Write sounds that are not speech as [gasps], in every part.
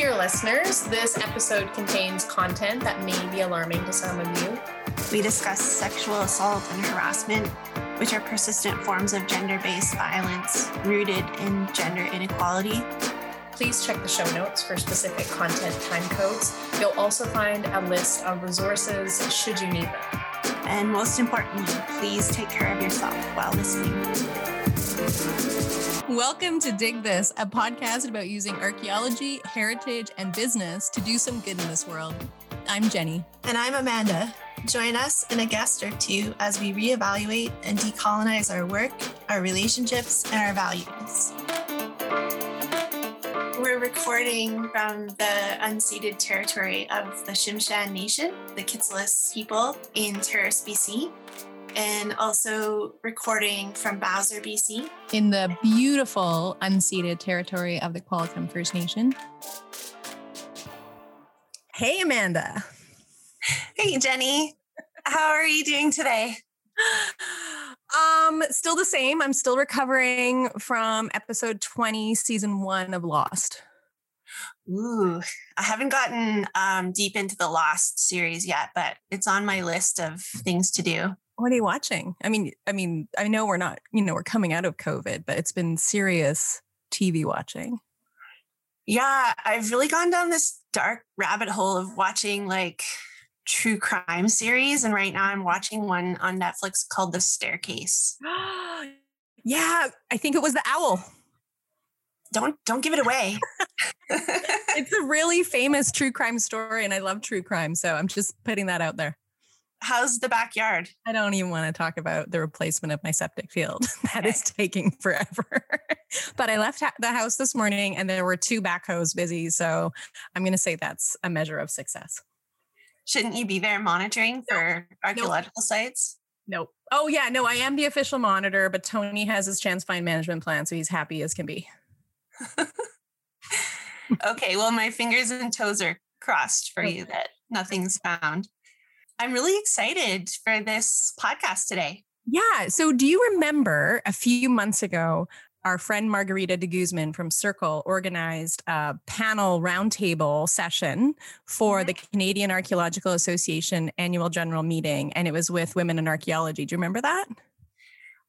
Dear listeners, this episode contains content that may be alarming to some of you. We discuss sexual assault and harassment, which are persistent forms of gender based violence rooted in gender inequality. Please check the show notes for specific content time codes. You'll also find a list of resources should you need them. And most importantly, please take care of yourself while listening. Welcome to Dig This, a podcast about using archaeology, heritage, and business to do some good in this world. I'm Jenny. And I'm Amanda. Join us and a guest or two as we reevaluate and decolonize our work, our relationships, and our values. We're recording from the unceded territory of the Tsimshian Nation, the Kitselas people in Terrace, BC and also recording from Bowser, BC. In the beautiful unceded territory of the Qualicum First Nation. Hey, Amanda. Hey, Jenny. How are you doing today? [sighs] Um, still the same. I'm still recovering from episode 20, season one of Lost. Ooh, I haven't gotten um, deep into the Lost series yet, but it's on my list of things to do. What are you watching? I mean, I mean, I know we're not, you know, we're coming out of COVID, but it's been serious TV watching. Yeah, I've really gone down this dark rabbit hole of watching like true crime series. And right now I'm watching one on Netflix called The Staircase. [gasps] yeah, I think it was the owl. Don't don't give it away. [laughs] it's a really famous true crime story, and I love true crime. So I'm just putting that out there how's the backyard? I don't even want to talk about the replacement of my septic field. [laughs] that okay. is taking forever. [laughs] but I left the house this morning and there were two backhoes busy. So I'm going to say that's a measure of success. Shouldn't you be there monitoring for archaeological nope. sites? Nope. Oh, yeah. No, I am the official monitor, but Tony has his chance find management plan. So he's happy as can be. [laughs] okay. Well, my fingers and toes are crossed for okay. you that nothing's found. I'm really excited for this podcast today. Yeah. So, do you remember a few months ago, our friend Margarita de Guzman from Circle organized a panel roundtable session for the mm-hmm. Canadian Archaeological Association annual general meeting, and it was with women in archaeology. Do you remember that?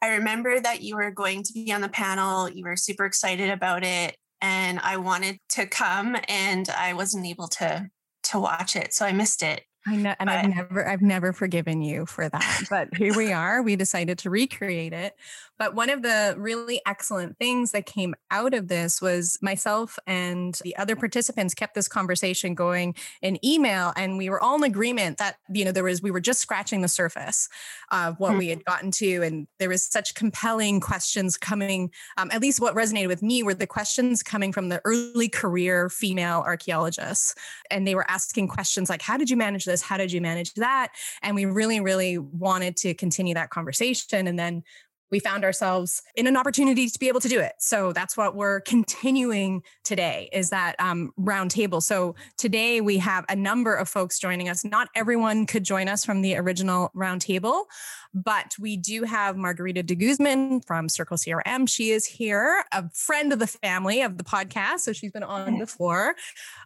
I remember that you were going to be on the panel. You were super excited about it, and I wanted to come, and I wasn't able to to watch it, so I missed it. I know, and but, I've never, I've never forgiven you for that. But here we are. We decided to recreate it. But one of the really excellent things that came out of this was myself and the other participants kept this conversation going in email, and we were all in agreement that you know there was we were just scratching the surface of what mm-hmm. we had gotten to, and there was such compelling questions coming. Um, at least what resonated with me were the questions coming from the early career female archaeologists, and they were asking questions like, "How did you manage this? How did you manage that?" And we really, really wanted to continue that conversation, and then we found ourselves in an opportunity to be able to do it. So that's what we're continuing today is that um, roundtable. So today we have a number of folks joining us. Not everyone could join us from the original roundtable, but we do have Margarita de Guzman from Circle CRM. She is here, a friend of the family of the podcast. So she's been on before.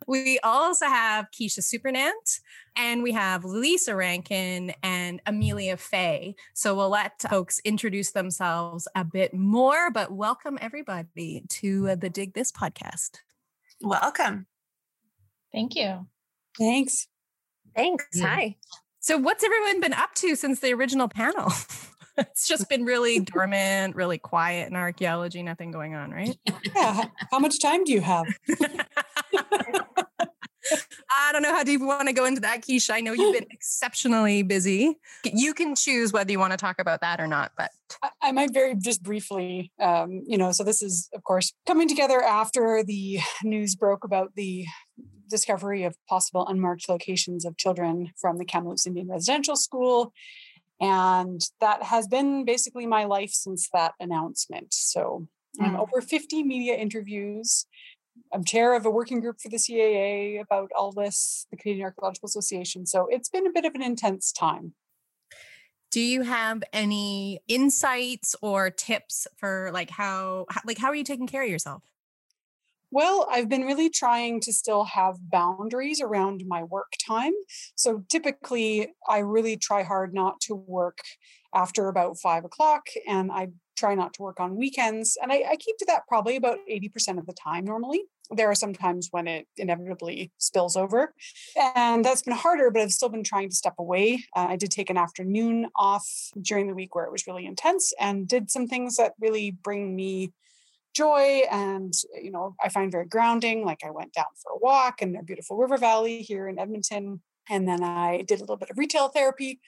We also have Kisha Supernant. And we have Lisa Rankin and Amelia Fay. So we'll let folks introduce themselves a bit more, but welcome everybody to the Dig This podcast. Welcome. Thank you. Thanks. Thanks. Yeah. Hi. So, what's everyone been up to since the original panel? [laughs] it's just been really [laughs] dormant, really quiet in archaeology, nothing going on, right? Yeah. How much time do you have? [laughs] I don't know how deep you want to go into that, Kisha. I know you've been [laughs] exceptionally busy. You can choose whether you want to talk about that or not, but I, I might very just briefly, um, you know, so this is, of course, coming together after the news broke about the discovery of possible unmarked locations of children from the Kamloops Indian Residential School. And that has been basically my life since that announcement. So, um, over 50 media interviews I'm chair of a working group for the CAA about all this, the Canadian Archaeological Association. So it's been a bit of an intense time. Do you have any insights or tips for like how like how are you taking care of yourself? Well, I've been really trying to still have boundaries around my work time. So typically, I really try hard not to work after about five o'clock, and I try not to work on weekends. And I, I keep to that probably about 80% of the time normally. There are some times when it inevitably spills over. And that's been harder, but I've still been trying to step away. Uh, I did take an afternoon off during the week where it was really intense and did some things that really bring me joy and you know i find very grounding like i went down for a walk in a beautiful river valley here in edmonton and then i did a little bit of retail therapy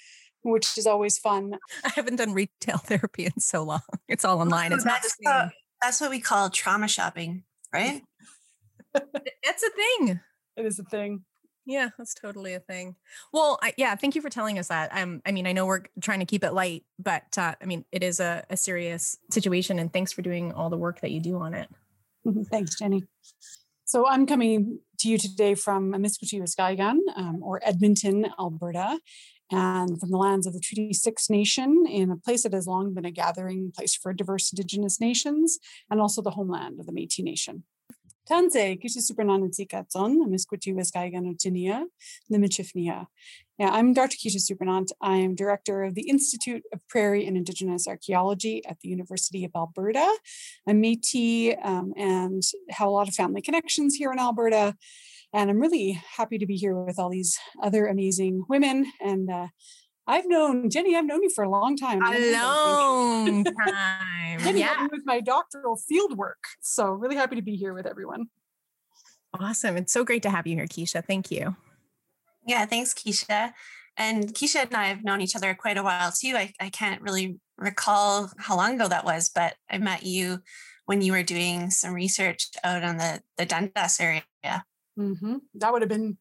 which is always fun i haven't done retail [laughs] therapy in so long it's all online it's not the same. That's what we call trauma shopping right that's a thing it is a thing yeah, that's totally a thing. Well, I, yeah, thank you for telling us that. Um, I mean, I know we're trying to keep it light, but uh, I mean, it is a, a serious situation, and thanks for doing all the work that you do on it. Thanks, Jenny. So I'm coming to you today from Amiskwaciwâskahikan, um, or Edmonton, Alberta, and from the lands of the Treaty 6 Nation in a place that has long been a gathering place for diverse Indigenous nations and also the homeland of the Métis Nation. Tanse, kishi supernanantikatson, Amiskwaciwâskahikan Nimichifnia. Yeah, I'm Dr. Kisha Supernant. I am director of the Institute of Prairie and Indigenous Archaeology at the University of Alberta. I'm Métis um, and have a lot of family connections here in Alberta. And I'm really happy to be here with all these other amazing women and uh, I've known Jenny. I've known you for a long time. A long [laughs] time. Jenny yeah. with my doctoral field work. So really happy to be here with everyone. Awesome. It's so great to have you here, Kisha. Thank you. Yeah, thanks, Kisha. And Kisha and I have known each other quite a while too. I, I can't really recall how long ago that was, but I met you when you were doing some research out on the, the Dundas area. Mm-hmm. That would have been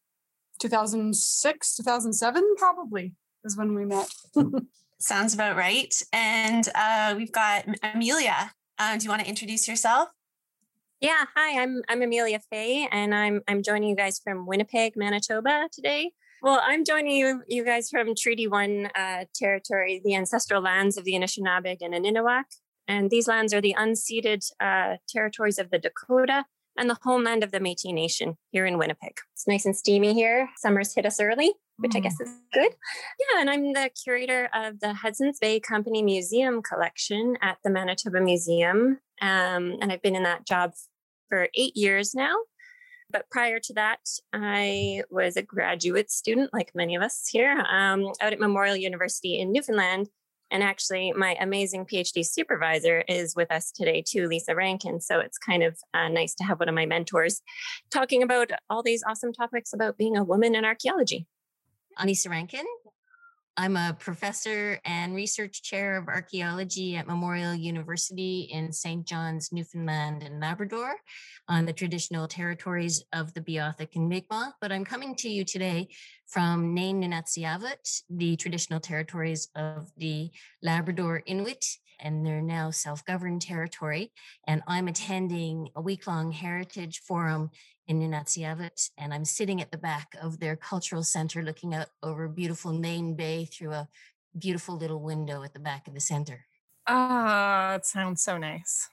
2006, 2007, probably is when we met. [laughs] Sounds about right. And uh, we've got Amelia. Uh, do you want to introduce yourself? Yeah, hi, I'm I'm Amelia Fay, and I'm I'm joining you guys from Winnipeg, Manitoba today. Well, I'm joining you you guys from Treaty One uh, territory, the ancestral lands of the Anishinaabeg and Aniniwak, and these lands are the unceded uh, territories of the Dakota and the homeland of the Métis Nation here in Winnipeg. It's nice and steamy here. Summer's hit us early, which I guess mm. is good. Yeah, and I'm the curator of the Hudson's Bay Company Museum collection at the Manitoba Museum. Um, and I've been in that job for eight years now. But prior to that, I was a graduate student, like many of us here, um, out at Memorial University in Newfoundland. And actually, my amazing PhD supervisor is with us today, too, Lisa Rankin. So it's kind of uh, nice to have one of my mentors talking about all these awesome topics about being a woman in archaeology. Anissa Rankin. I'm a professor and research chair of archaeology at Memorial University in St. John's, Newfoundland and Labrador on the traditional territories of the Beothuk and Mi'kmaq. But I'm coming to you today from Nain Nunatsiavut, the traditional territories of the Labrador Inuit and they're now self-governed territory. And I'm attending a week-long heritage forum in Nunatsiavut, and I'm sitting at the back of their cultural center looking out over beautiful Nain Bay through a beautiful little window at the back of the center. Ah, it sounds so nice.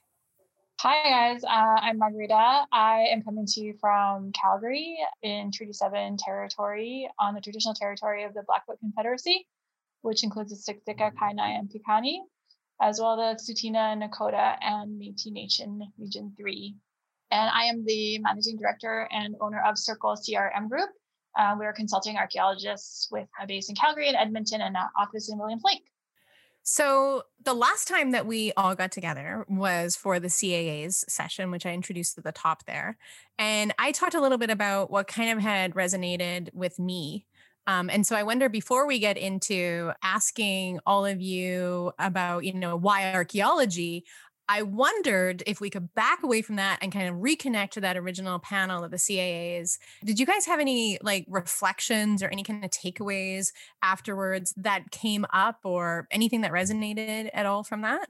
Hi, guys. Uh, I'm Margarita. I am coming to you from Calgary in Treaty 7 territory on the traditional territory of the Blackfoot Confederacy, which includes the Siksika, Kainai, and Piikani, as well as the Tsuut'ina, Nakota, and Métis Nation Region 3 and I am the managing director and owner of Circle CRM Group. Uh, we're consulting archaeologists with a base in Calgary and Edmonton and an office in Williams Lake. So, the last time that we all got together was for the CAA's session, which I introduced at the top there. And I talked a little bit about what kind of had resonated with me. Um, and so I wonder before we get into asking all of you about, you know, why archaeology, I wondered if we could back away from that and kind of reconnect to that original panel of the CAAs. Did you guys have any like reflections or any kind of takeaways afterwards that came up or anything that resonated at all from that?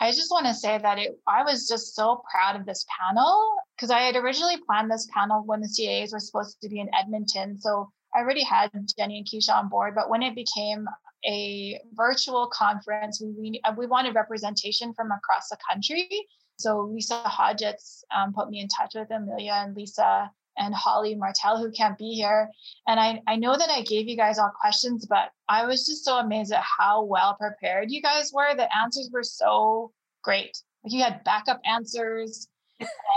I just want to say that it, I was just so proud of this panel because I had originally planned this panel when the CAAs were supposed to be in Edmonton. So I already had Jenny and Keisha on board, but when it became a virtual conference. We, we, uh, we wanted representation from across the country. So Lisa Hodgetts um, put me in touch with Amelia and Lisa and Holly Martelle, who can't be here. And I, I know that I gave you guys all questions, but I was just so amazed at how well prepared you guys were. The answers were so great. You had backup answers,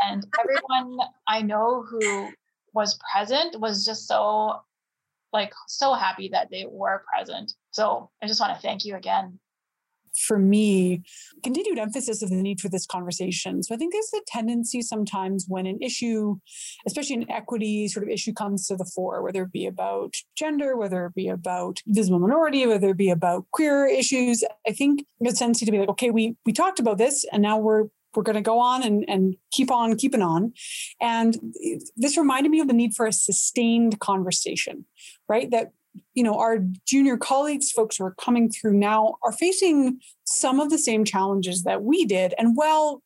and everyone I know who was present was just so like so happy that they were present. So I just want to thank you again for me, continued emphasis of the need for this conversation. So I think there's a tendency sometimes when an issue, especially an equity sort of issue comes to the fore, whether it be about gender, whether it be about visible minority, whether it be about queer issues, I think there's a tendency to be like, okay, we we talked about this and now we're we're going to go on and, and keep on keeping on. And this reminded me of the need for a sustained conversation, right? That you know our junior colleagues folks who are coming through now are facing some of the same challenges that we did and well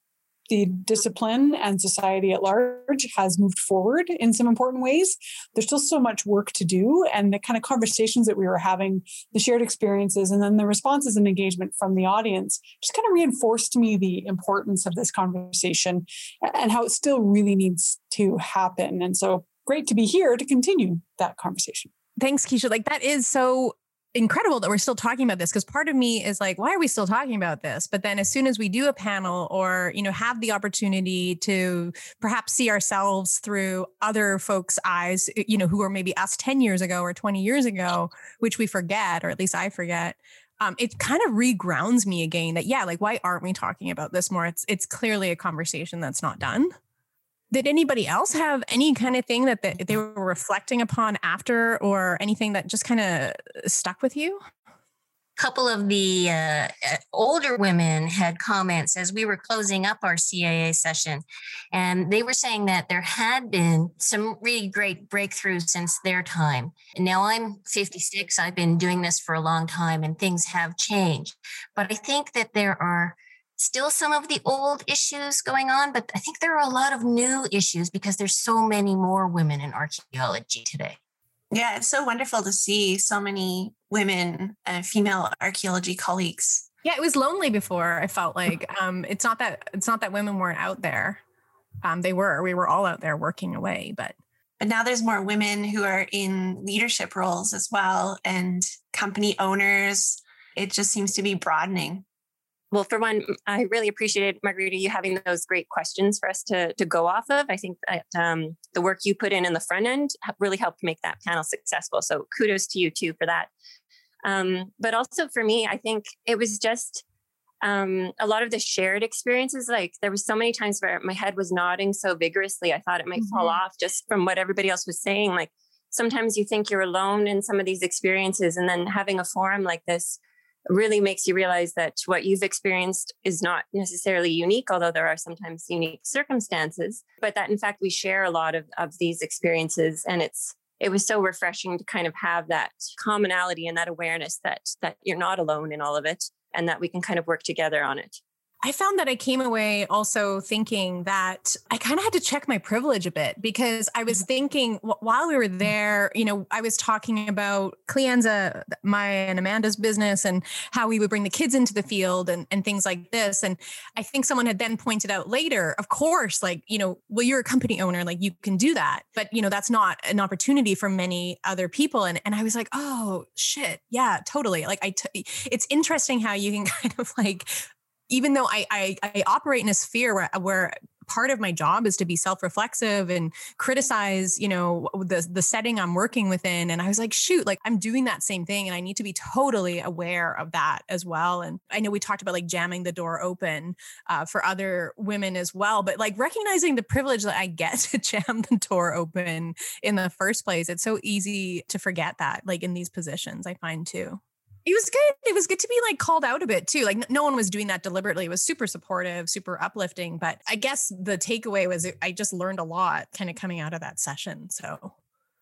the discipline and society at large has moved forward in some important ways. There's still so much work to do and the kind of conversations that we were having the shared experiences and then the responses and engagement from the audience just kind of reinforced to me the importance of this conversation and how it still really needs to happen. And so great to be here to continue that conversation. Thanks, Kisha. Like that is so incredible that we're still talking about this because part of me is like why are we still talking about this? But then as soon as we do a panel or you know have the opportunity to perhaps see ourselves through other folks eyes you know who are maybe us 10 years ago or 20 years ago which we forget or at least i forget um, it kind of regrounds me again that yeah like why aren't we talking about this more? It's it's clearly a conversation that's not done did anybody else have any kind of thing that they, were reflecting upon after or anything that just kind of stuck with you A couple of the uh, uh, older women had comments as we were closing up our CAA session, and they were saying that there had been some really great breakthroughs since their time. And now I'm 56, I've been doing this for a long time, and things have changed. But I think that there are still some of the old issues going on, but I think there are a lot of new issues because there's so many more women in archaeology today. Yeah, it's so wonderful to see so many women and female archaeology colleagues. Yeah, it was lonely before. I felt like um, it's not that it's not that women weren't out there. Um, they were. We were all out there working away, but but now there's more women who are in leadership roles as well and company owners. It just seems to be broadening. Well, for one, I really appreciated Margarita you having those great questions for us to to go off of. I think that um, the work you put in in the front end really helped make that panel successful. So kudos to you too for that. Um, but also for me, I think it was just um, a lot of the shared experiences. Like there was so many times where my head was nodding so vigorously, I thought it might mm-hmm. fall off just from what everybody else was saying. Like sometimes you think you're alone in some of these experiences, and then having a forum like this really makes you realize that what you've experienced is not necessarily unique, although there are sometimes unique circumstances, but that in fact we share a lot of, of these experiences. And it's it was so refreshing to kind of have that commonality and that awareness that that you're not alone in all of it and that we can kind of work together on it. I found that I came away also thinking that I kind of had to check my privilege a bit because I was mm-hmm. thinking while we were there, you know, I was talking about Kleanza, my and Amanda's business and how we would bring the kids into the field and, and things like this. And I think someone had then pointed out later, of course, like, you know, well, you're a company owner, like you can do that. But, you know, that's not an opportunity for many other people. And, and I was like, oh, shit. Yeah, totally. Like, I, t- it's interesting how you can [laughs] kind of like even though I, I, I operate in a sphere where, where part of my job is to be self-reflexive and criticize you know the the setting i'm working within. And i was like shoot like i'm doing that same thing and i need to be totally aware of that as well. And i know we talked about like jamming the door open uh, for other women as well but like recognizing the privilege that i get [laughs] to jam the door open in the first place it's so easy to forget that like in these positions i find too it was good. It was good to be like called out a bit too. Like no one was doing that deliberately. It was super supportive, super uplifting. But I guess the takeaway was I just learned a lot kind of coming out of that session. So,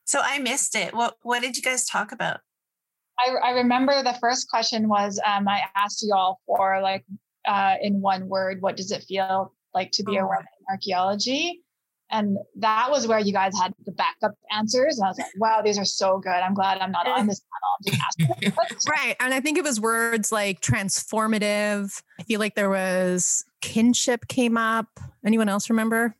so I missed it. What What did you guys talk about? I, I remember the first question was um, I asked you all for like uh, in one word, what does it feel like to be oh. a woman in archaeology? And that was where you guys had the backup answers. And I was like, wow, these are so good. I'm glad I'm not on this panel. [laughs] right. And I think it was words like transformative. I feel like there was kinship came up. Anyone else remember?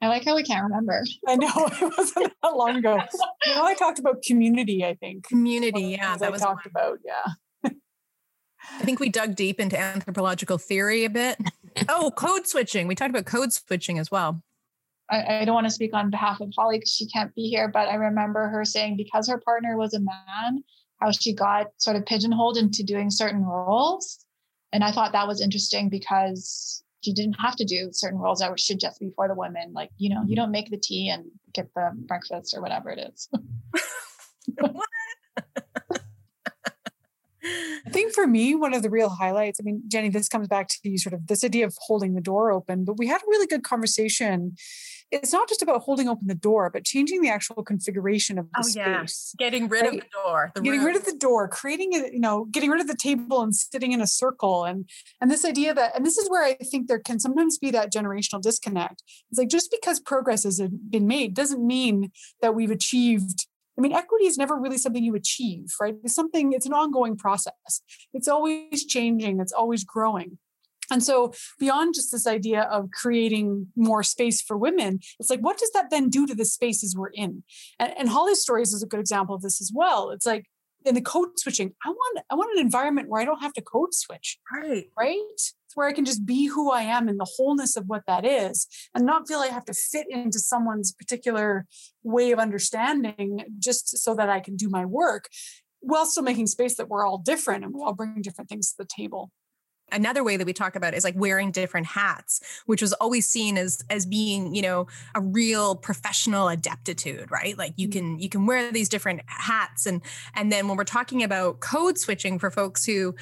I like how we can't remember. I know [laughs] it wasn't that long ago. you know, I talked about community, I think. Community, yeah. That I was talked one. about, yeah. I think we dug deep into anthropological theory a bit. oh, code switching. We talked about code switching as well. I, I don't want to speak on behalf of Holly because she can't be here, but I remember her saying because her partner was a man, how she got sort of pigeonholed into doing certain roles. And I thought that was interesting because she didn't have to do certain roles that should just be for the women. Like, you know, you mm-hmm. don't make the tea and get the breakfast or whatever it is. [laughs] [laughs] I think for me, one of the real highlights, I mean, Jenny, this comes back to you sort of this idea of holding the door open, but we had a really good conversation it's not just about holding open the door, but changing the actual configuration of the oh, space. Yeah. Getting rid right? of the door. The getting room. rid of the door, creating it, you know, getting rid of the table and sitting in a circle. And and this idea that, and this is where I think there can sometimes be that generational disconnect. It's like just because progress has been made doesn't mean that we've achieved I mean, equity is never really something you achieve, right? It's something, it's an ongoing process. It's always changing, it's always growing. And so, beyond just this idea of creating more space for women, it's like, what does that then do to the spaces we're in? And, and Holly's stories is a good example of this as well. It's like in the code switching, I want I want an environment where I don't have to code switch. Right. Right. Where I can just be who I am in the wholeness of what that is and not feel I have to fit into someone's particular way of understanding just so that I can do my work while still making space that we're all different and we all bring different things to the table another way that we talk about is like wearing different hats which was always seen as as being you know a real professional adeptitude right? Like you mm. can you can wear these different hats. And and then when we're talking about code switching for folks who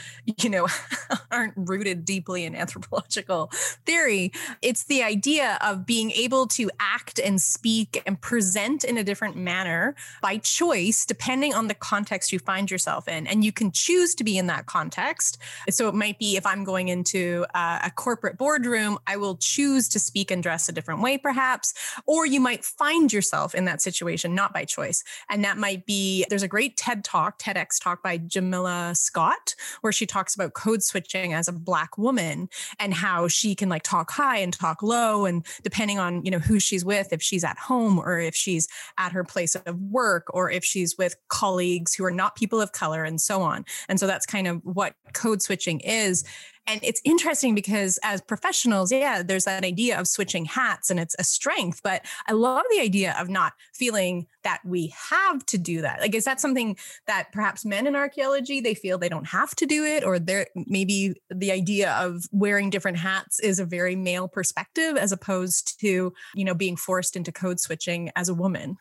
you know [laughs] aren't rooted deeply in anthropological theory it's the idea of being able to act and speak and present in a different manner by choice depending on the context you find yourself in. And you can choose to be in that context. So it might be if I'm going into a, a corporate boardroom, I will choose to speak and dress a different way, perhaps. Or you might find yourself in that situation, not by choice. And that might be there's a great TED talk, TEDx talk by Jamila Lyiscott, where she talks about code switching as a Black woman and how she can like talk high and talk low. And depending on, you know, who she's with, if she's at home or if she's at her place of work or if she's with colleagues who are not people of color and so on. And so that's kind of what code switching is. And it's interesting because as professionals, yeah, there's that idea of switching hats and it's a strength. But I love the idea of not feeling that we have to do that. Like, is that something that perhaps men in archaeology, they feel they don't have to do it? Or there maybe the idea of wearing different hats is a very male perspective as opposed to, you know, being forced into code switching as a woman?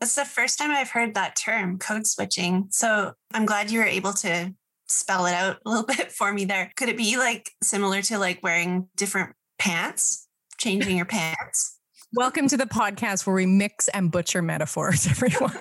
It's the first time I've heard that term, code switching. So I'm glad you were able to spell it out a little [laughs] bit for me there. Could it be like similar to like wearing different pants, changing your pants? Welcome to the podcast where we mix and butcher metaphors, [laughs] everyone.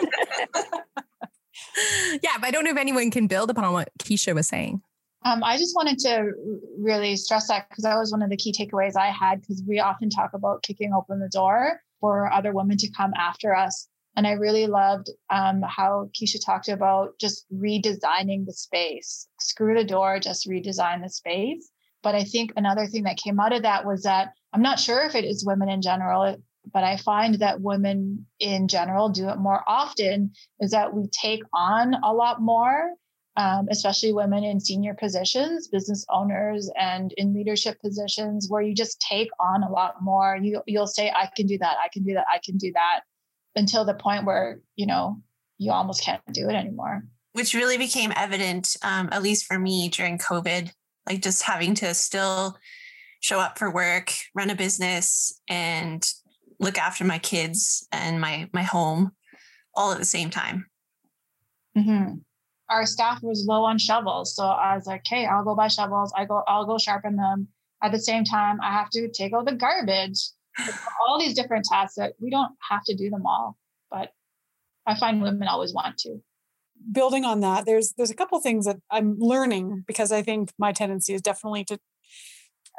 yeah, but I don't know if anyone can build upon what Kisha was saying. Um, I just wanted to really stress that because that was one of the key takeaways I had because we often talk about kicking open the door for other women to come after us. And I really loved um, how Kisha talked about just redesigning the space. Screw the door, just redesign the space. But I think another thing that came out of that was that I'm not sure if it is women in general, but I find that women in general do it more often, is that we take on a lot more, um, especially women in senior positions, business owners, and in leadership positions, where you just take on a lot more. You, you'll say, I can do that, I can do that, I can do that until the point where you know you almost can't do it anymore. Which really became evident um, at least for me during covid like just having to still show up for work run a business and look after my kids and my my home all at the same time. Mm-hmm. our staff was low on shovels so i was like "Hey, i'll go buy shovels. I go i'll go sharpen them. At the same time i have to take out the garbage all these different tasks that we don't have to do them all, but I find women always want to. Building on that, there's there's a couple things that I'm learning because I think my tendency is definitely to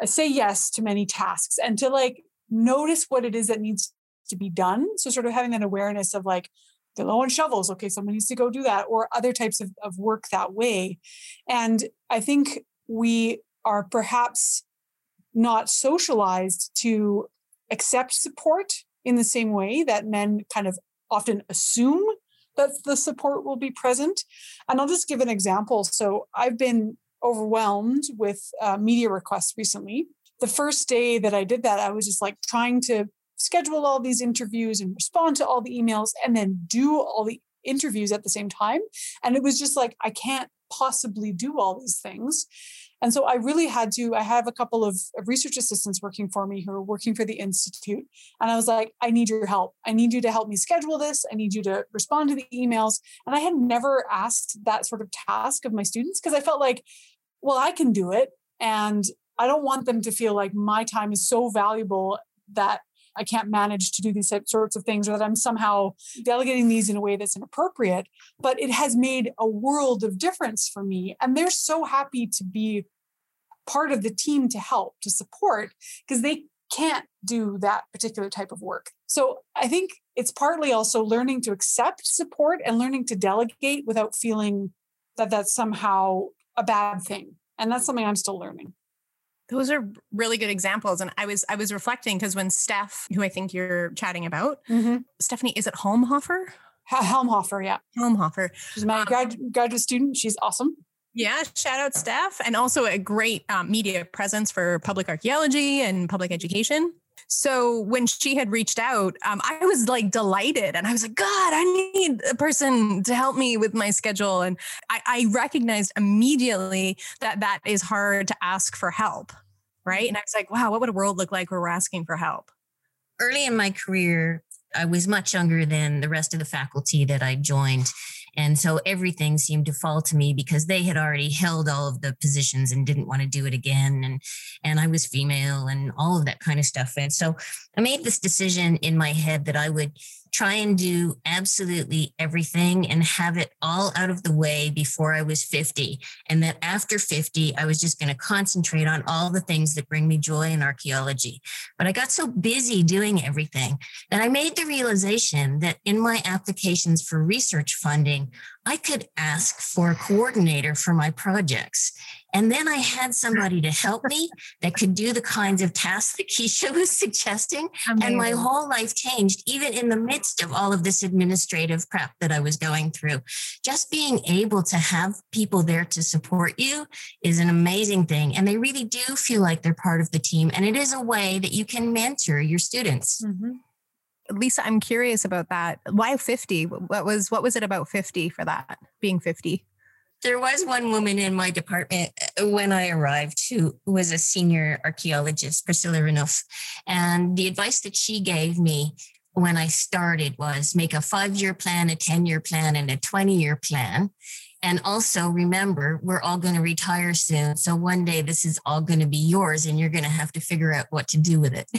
uh, say yes to many tasks and to like notice what it is that needs to be done. So sort of having that awareness of like, they're low on shovels. Okay, someone needs to go do that, or other types of, of work that way. And I think we are perhaps not socialized to accept support in the same way that men kind of often assume that the support will be present. And I'll just give an example. So I've been overwhelmed with uh, media requests recently. The first day that I did that, I was just like trying to schedule all these interviews and respond to all the emails and then do all the interviews at the same time. And it was just like, I can't possibly do all these things. And so I really had to, I have a couple of, research assistants working for me who are working for the Institute. And I was like, I need your help. I need you to help me schedule this. I need you to respond to the emails. And I had never asked that sort of task of my students because I felt like, well, I can do it. And I don't want them to feel like my time is so valuable that I can't manage to do these sorts of things or that I'm somehow delegating these in a way that's inappropriate. But it has made a world of difference for me. And they're so happy to be part of the team to help, to support, because they can't do that particular type of work. So I think it's partly also learning to accept support and learning to delegate without feeling that that's somehow a bad thing. And that's something I'm still learning. Those are really good examples. And I was I was reflecting because when Steph, who I think you're chatting about, mm-hmm. Stephanie, is it Halmhofer? Halmhofer, yeah. Halmhofer. She's my um, grad, graduate student. She's awesome. Yeah, shout out Steph, and also a great um, media presence for public archaeology and public education. So when she had reached out, um, I was like delighted, and I was like, God, I need a person to help me with my schedule. And I, I recognized immediately that that is hard to ask for help, right? And I was like, wow, what would a world look like where we're asking for help? Early in my career, I was much younger than the rest of the faculty that I joined. And so everything seemed to fall to me because they had already held all of the positions and didn't want to do it again. And and I was female and all of that kind of stuff. And so I made this decision in my head that I would try and do absolutely everything and have it all out of the way before I was 50. And that after 50, I was just going to concentrate on all the things that bring me joy in archaeology. But I got so busy doing everything that I made the realization that in my applications for research funding, I could ask for a coordinator for my projects. And then I had somebody to help me that could do the kinds of tasks that Kisha [laughs] was suggesting. Amazing. And my whole life changed, even in the midst of all of this administrative prep that I was going through. Just being able to have people there to support you is an amazing thing. And they really do feel like they're part of the team. And it is a way that you can mentor your students. Mm-hmm. Lisa, I'm curious about that. Why 50? What was what was it about 50 for that being 50? There was one woman in my department uh, when I arrived who was a senior archaeologist, Priscilla Renouf. And the advice that she gave me when I started was make a five year plan, a 10 year plan, and a 20 year plan. And also remember, we're all going to retire soon. So one day this is all going to be yours and you're going to have to figure out what to do with it.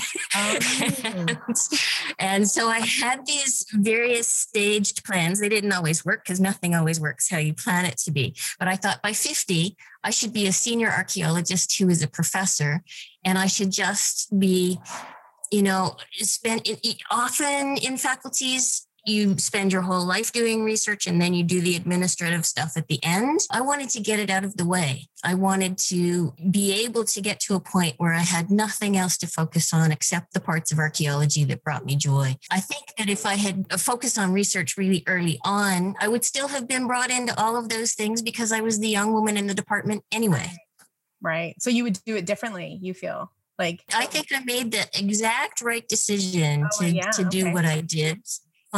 and, [laughs] and so I had these various staged plans. They didn't always work because nothing always works how you plan it to be. But I thought by 50, I should be a senior archaeologist who is a professor and I should just be you know, spend often in faculties you spend your whole life doing research and then you do the administrative stuff at the end. I wanted to get it out of the way. I wanted to be able to get to a point where I had nothing else to focus on except the parts of archaeology that brought me joy. I think that if I had focused on research really early on, I would still have been brought into all of those things because I was the young woman in the department anyway. Right. So you would do it differently, you feel? Like I think I made the exact right decision oh, to, yeah, to do okay. what I did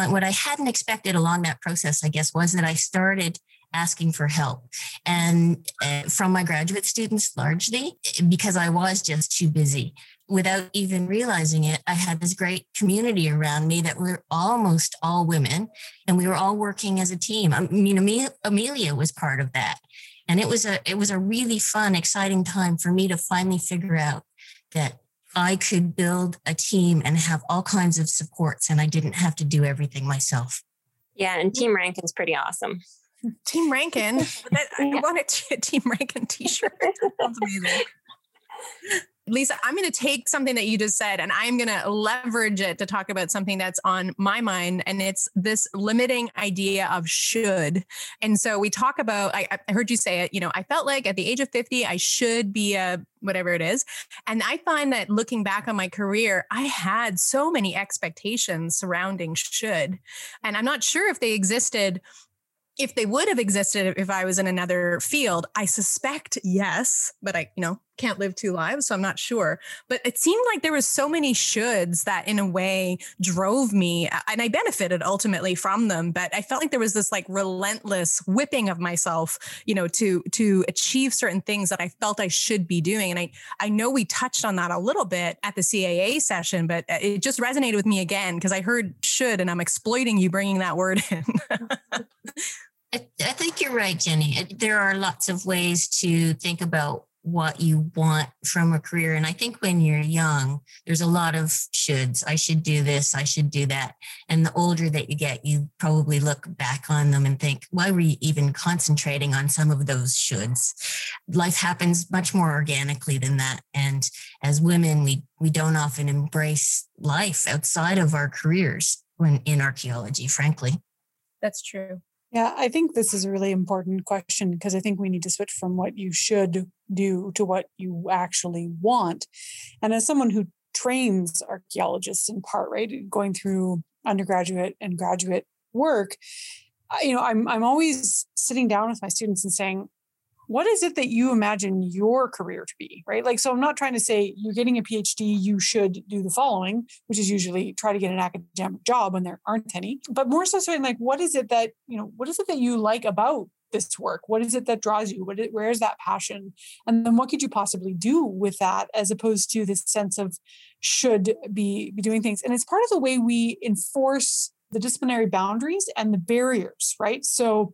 what I hadn't expected along that process, I guess, was that I started asking for help and uh, from my graduate students largely because I was just too busy. Without even realizing it, I had this great community around me that were almost all women, and we were all working as a team. I mean, Amelia was part of that, and it was a it was a really fun, exciting time for me to finally figure out that I could build a team and have all kinds of supports, and I didn't have to do everything myself. Yeah, and Team Rankin's pretty awesome. Team Rankin. [laughs] I want a Team Rankin t shirt. [laughs] That sounds amazing. Lisa, I'm going to take something that you just said and I'm going to leverage it to talk about something that's on my mind. And it's this limiting idea of should. And so we talk about, I, I heard you say it, you know, I felt like at the age of 50, I should be a whatever it is. And I find that looking back on my career, I had so many expectations surrounding should. And I'm not sure if they existed if they would have existed if I was in another field, I suspect yes, but I, you know, can't live two lives, so I'm not sure. But it seemed like there was so many shoulds that in a way drove me and I benefited ultimately from them, but I felt like there was this like relentless whipping of myself, you know, to to achieve certain things that I felt I should be doing. And I I know we touched on that a little bit at the CAA session, but uh, it just resonated with me again because I heard should and I'm exploiting you bringing that word in. [laughs] I, I think you're right, Jenny. There are lots of ways to think about what you want from a career. And I think when you're young, there's a lot of shoulds. I should do this, I should do that. And the older that you get, you probably look back on them and think, why were you even concentrating on some of those shoulds? Life happens much more organically than that. And as women, we we don't often embrace life outside of our careers when in archaeology, frankly. That's true. Yeah, I think this is a really important question because I think we need to switch from what you should do to what you actually want. And as someone who trains archaeologists in part, right, going through undergraduate and graduate work, you know, I'm I'm always sitting down with my students and saying, what is it that you imagine your career to be right like so i'm not trying to say you're getting a phd you should do the following which is usually try to get an academic job when there aren't any but more so saying like what is it that you know what is it that you like about this work? What is it that draws you? What is, where is that passion? And then what could you possibly do with that as opposed to this sense of should be be doing things? And it's part of the way we enforce the disciplinary boundaries and the barriers right? So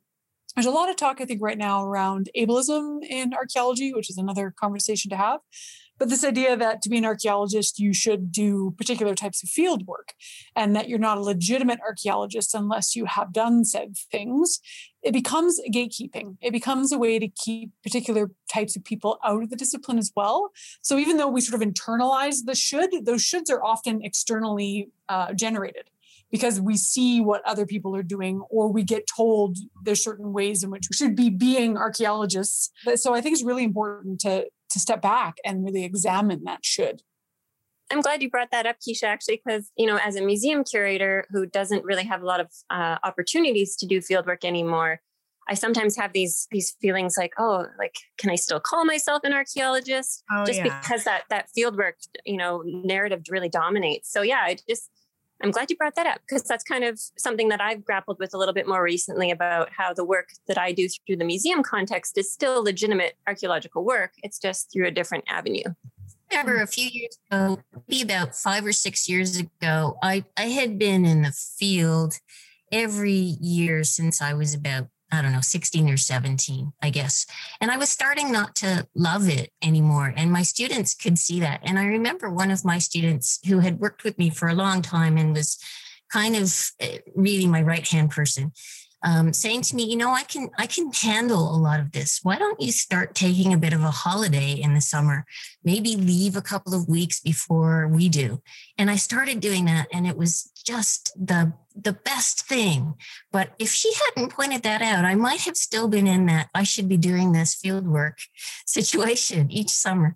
there's a lot of talk, I think, right now around ableism in archaeology, which is another conversation to have. But this idea that to be an archaeologist, you should do particular types of field work and that you're not a legitimate archaeologist unless you have done said things, it becomes gatekeeping. It becomes a way to keep particular types of people out of the discipline as well. So even though we sort of internalize the should, those shoulds are often externally uh, generated because we see what other people are doing or we get told there's certain ways in which we should be being archaeologists so i think it's really important to to step back and really examine that should I'm glad you brought that up, Kisha, actually, because, you know, as a museum curator who doesn't really have a lot of uh, opportunities to do fieldwork anymore, I sometimes have these these feelings like, oh, like, can I still call myself an archaeologist? Oh, just yeah. because that that fieldwork, you know, narrative really dominates. So yeah, I just I'm glad you brought that up because that's kind of something that I've grappled with a little bit more recently about how the work that I do through the museum context is still legitimate archaeological work. It's just through a different avenue. I remember a few years ago, maybe about five or six years ago, I, I had been in the field every year since I was about I don't know, 16 or 17, I guess. And I was starting not to love it anymore. And my students could see that. And I remember one of my students who had worked with me for a long time and was kind of eh, really my right hand person um, saying to me, you know, I can I can handle a lot of this. Why don't you start taking a bit of a holiday in the summer? Maybe leave a couple of weeks before we do. And I started doing that, and it was just the the best thing. But if she hadn't pointed that out, I might have still been in that I should be doing this field work [laughs] situation each summer.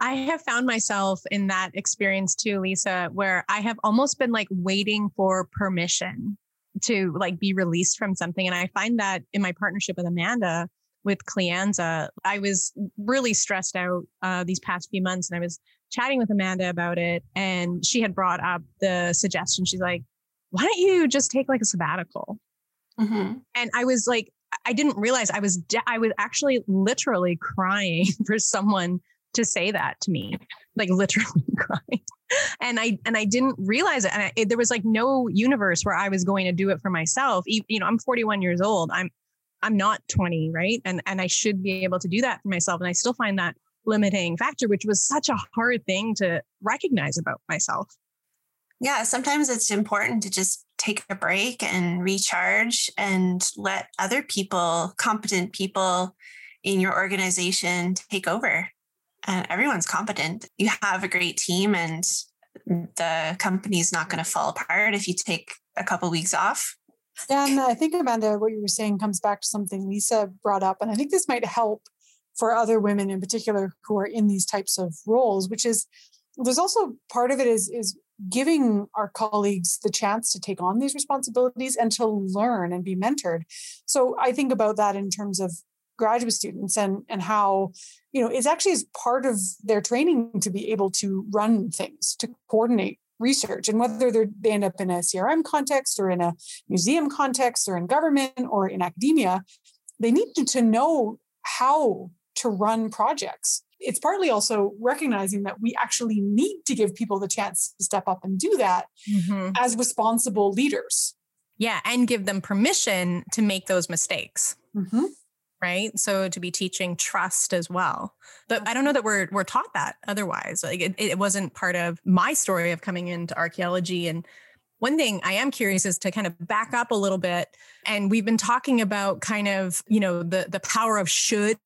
I have found myself in that experience too, Lisa, where I have almost been like waiting for permission to like be released from something. And I find that in my partnership with Amanda with Kleanza, I was really stressed out uh, these past few months, and I was chatting with Amanda about it, and she had brought up the suggestion. She's like, "Why don't you just take like a sabbatical?" Mm-hmm. And I was like, I didn't realize I was de- I was actually literally crying [laughs] for someone to say that to me, like [laughs] literally crying. And I and I didn't realize it. And I, it, there was like no universe where I was going to do it for myself. You know, I'm 41 years old. I'm I'm not 20, right? And and I should be able to do that for myself. And I still find that limiting factor, which was such a hard thing to recognize about myself. Yeah, sometimes it's important to just take a break and recharge and let other people, competent people in your organization take over and everyone's competent. You have a great team, and the company's not going to fall apart if you take a couple weeks off. And I think, Amanda, what you were saying comes back to something Lisa brought up. And I think this might help for other women in particular who are in these types of roles, which is there's also part of it is, is giving our colleagues the chance to take on these responsibilities and to learn and be mentored. So I think about that in terms of graduate students and and how you know it's actually as part of their training to be able to run things to coordinate research. And whether they end up in a crm context or in a museum context or in government or in academia they need to know how to run projects. It's partly also recognizing that we actually need to give people the chance to step up and do that mm-hmm. as responsible leaders. Yeah and give them permission to make those mistakes. Mm-hmm right? So to be teaching trust as well. But i don't know that we're we're taught that otherwise. Like it, it wasn't part of my story of coming into archaeology and one thing I am curious is to kind of back up a little bit. And we've been talking about kind of, you know, the the power of should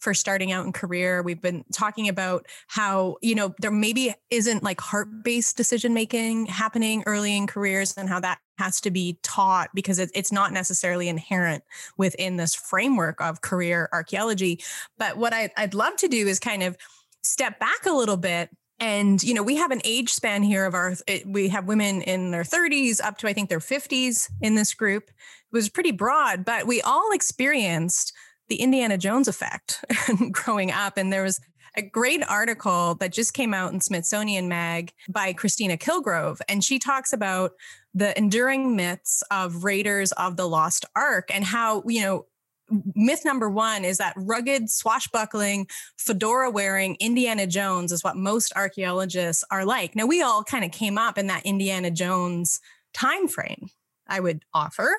for starting out in career. We've been talking about how, you know, there maybe isn't like heart-based decision making happening early in careers and how that has to be taught because it's not necessarily inherent within this framework of career archaeology. But what I'd love to do is kind of step back a little bit and you know we have an age span here of our we have women in their 30s up to i think their 50s in this group. It was pretty broad but we all experienced the indiana jones effect [laughs] growing up. And there was a great article that just came out in smithsonian mag by kristina killgrove and she talks about the enduring myths of raiders of the lost ark and how you know myth number one is that rugged, swashbuckling, fedora wearing Indiana Jones is what most archaeologists are like. Now, we all kind of came up in that Indiana Jones time frame. I would offer.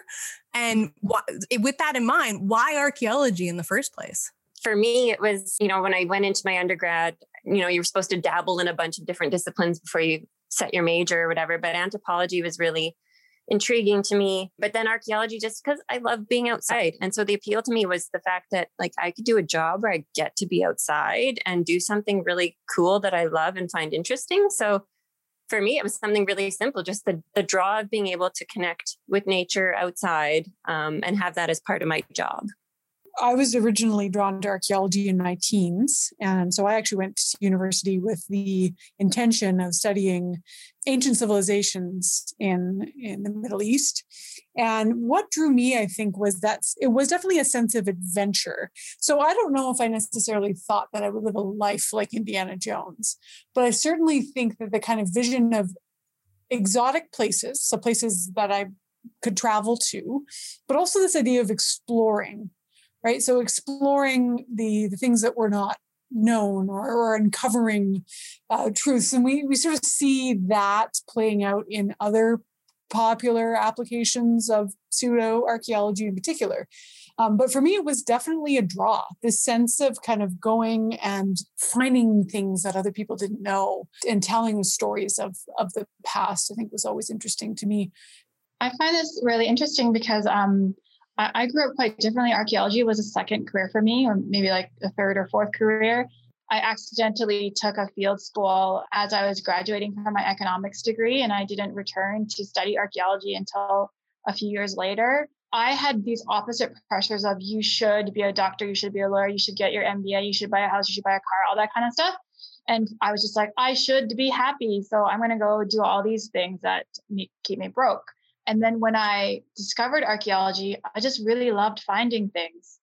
And wh- with that in mind, why archaeology in the first place? For me, it was, you know, when I went into my undergrad, you know, you were supposed to dabble in a bunch of different disciplines before you set your major or whatever, but anthropology was really intriguing to me. But then archaeology, just because I love being outside. And so the appeal to me was the fact that like I could do a job where I get to be outside and do something really cool that I love and find interesting. So for me, it was something really simple, just the, the draw of being able to connect with nature outside um, and have that as part of my job. I was originally drawn to archaeology in my teens. And so I actually went to university with the intention of studying ancient civilizations in, in the Middle East. And what drew me, I think, was that it was definitely a sense of adventure. So I don't know if I necessarily thought that I would live a life like Indiana Jones, but I certainly think that the kind of vision of exotic places, so places that I could travel to, but also this idea of exploring right? So exploring the, the things that were not known or, or uncovering uh, truths. And we, we sort of see that playing out in other popular applications of pseudo archaeology in particular. Um, but for me, it was definitely a draw. This sense of kind of going and finding things that other people didn't know and telling stories of of the past. I think was always interesting to me. I find this really interesting because um, I, grew up quite differently. Archaeology was a second career for me, or maybe like a third or fourth career. I accidentally took a field school as I was graduating from my economics degree, and I didn't return to study archaeology until a few years later. I had these opposite pressures of you should be a doctor, you should be a lawyer, you should get your MBA, you should buy a house, you should buy a car, all that kind of stuff. And I was just like, I should be happy. So I'm going to go do all these things that keep me broke. And then when I discovered archaeology, I just really loved finding things.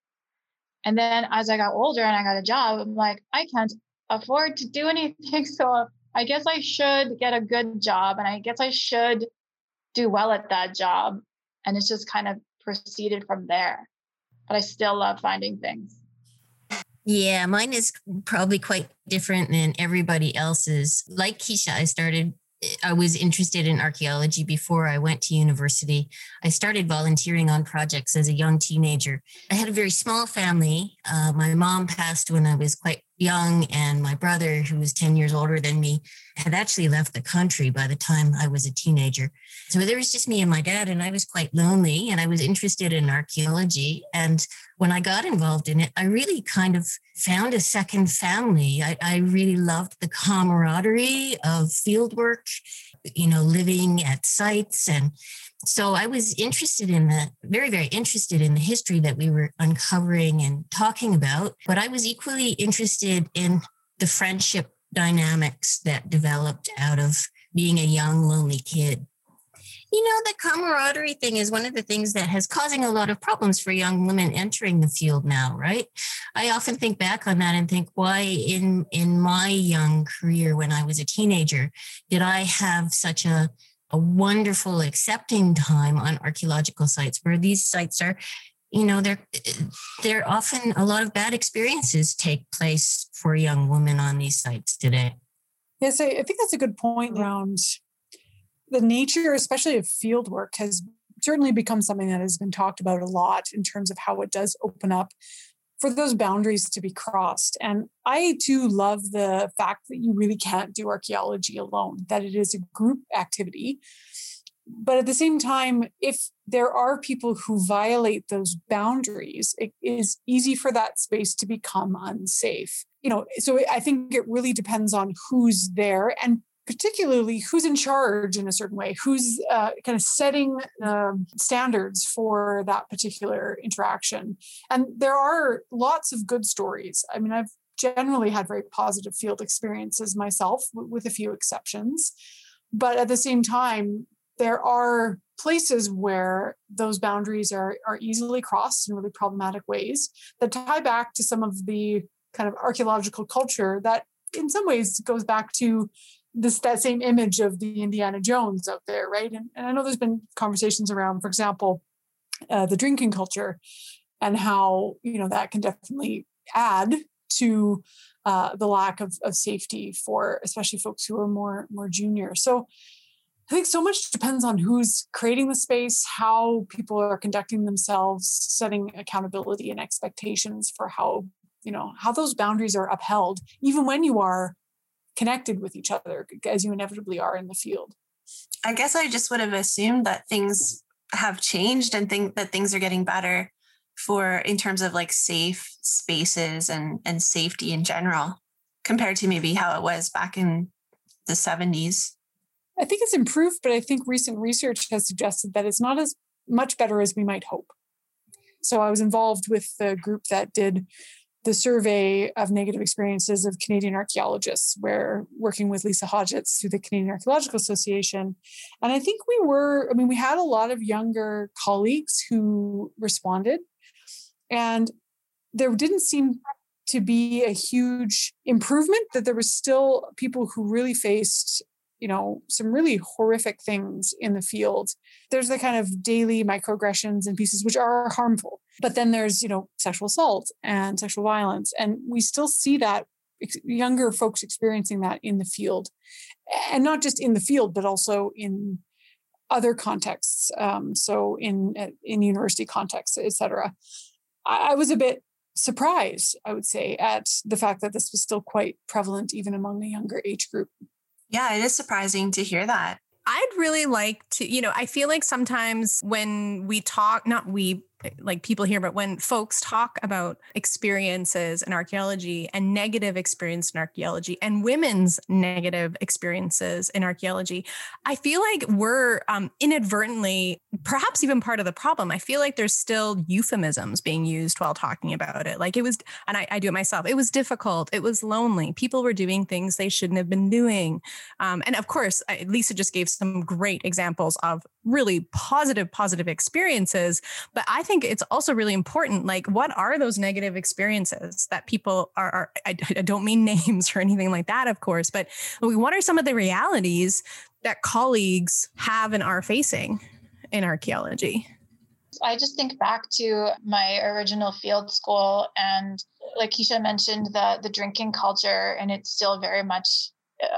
And then as I got older and I got a job, I'm like, I can't afford to do anything. [laughs] So I guess I should get a good job and I guess I should do well at that job. And it's just kind of proceeded from there. But I still love finding things. Yeah, mine is probably quite different than everybody else's. Like Kisha, I started I was interested in archaeology before I went to university. I started volunteering on projects as a young teenager. I had a very small family. Uh, my mom passed when I was quite young, and my brother, who was 10 years older than me, had actually left the country by the time I was a teenager. So there was just me and my dad, and I was quite lonely, and I was interested in archaeology. And when I got involved in it, I really kind of found a second family. I, I really loved the camaraderie of fieldwork, you know, living at sites and so I was interested in the very, very interested in the history that we were uncovering and talking about. But I was equally interested in the friendship dynamics that developed out of being a young, lonely kid. You know, the camaraderie thing is one of the things that has causing a lot of problems for young women entering the field now, right? I often think back on that and think, why in in my young career when I was a teenager did I have such a a wonderful accepting time on archaeological sites where these sites are you know they're they're often a lot of bad experiences take place for young women on these sites today. Yes i, I think that's a good point around the nature especially of field work has certainly become something that has been talked about a lot in terms of how it does open up for those boundaries to be crossed. And I too love the fact that you really can't do archaeology alone, that it is a group activity. But at the same time, if there are people who violate those boundaries, it is easy for that space to become unsafe. You know, so I think it really depends on who's there and particularly who's in charge in a certain way, who's uh, kind of setting um, standards for that particular interaction. And there are lots of good stories. I mean, I've generally had very positive field experiences myself, with a few exceptions. But at the same time, there are places where those boundaries are, are easily crossed in really problematic ways that tie back to some of the kind of archaeological culture that in some ways goes back to this that same image of the Indiana Jones out there, right? And, and I know there's been conversations around, for example, uh, the drinking culture and how you know that can definitely add to uh, the lack of, of safety for especially folks who are more more junior. So I think so much depends on who's creating the space, how people are conducting themselves, setting accountability and expectations for how you know how those boundaries are upheld, even when you are connected with each other as you inevitably are in the field. I guess I just would have assumed that things have changed and think that things are getting better for in terms of like safe spaces and and safety in general compared to maybe how it was back in the 70s. I think it's improved, but I think recent research has suggested that it's not as much better as we might hope. So I was involved with the group that did the survey of negative experiences of Canadian archaeologists. We're working with Lisa Hodgetts through the Canadian Archaeological Association. And I think we were, I mean, we had a lot of younger colleagues who responded. And there didn't seem to be a huge improvement, that there was still people who really faced you know some really horrific things in the field. There's the kind of daily microaggressions and pieces which are harmful but then there's you know sexual assault and sexual violence. And we still see that younger folks experiencing that in the field. And not just in the field but also in other contexts um, so in uh, in university contexts etc I, I was a bit surprised i would say at the fact that this was still quite prevalent even among the younger age group yeah, it is surprising to hear that. I'd really like to, you know, I feel like sometimes when we talk, not we, like people here, but when folks talk about experiences in archaeology and negative experience in archaeology and women's negative experiences in archaeology, I feel like we're um, inadvertently, perhaps even part of the problem. I feel like there's still euphemisms being used while talking about it. Like it was, and I, I do it myself, it was difficult, it was lonely. People were doing things they shouldn't have been doing. Um, and of course, Lisa just gave some great examples of really positive, positive experiences. But I think it's also really important. Like, what are those negative experiences that people are? are I, I don't mean [laughs] names or anything like that, of course, but we what are some of the realities that colleagues have and are facing in archaeology? I just think back to my original field school, and like Kisha mentioned, the the drinking culture, and it's still very much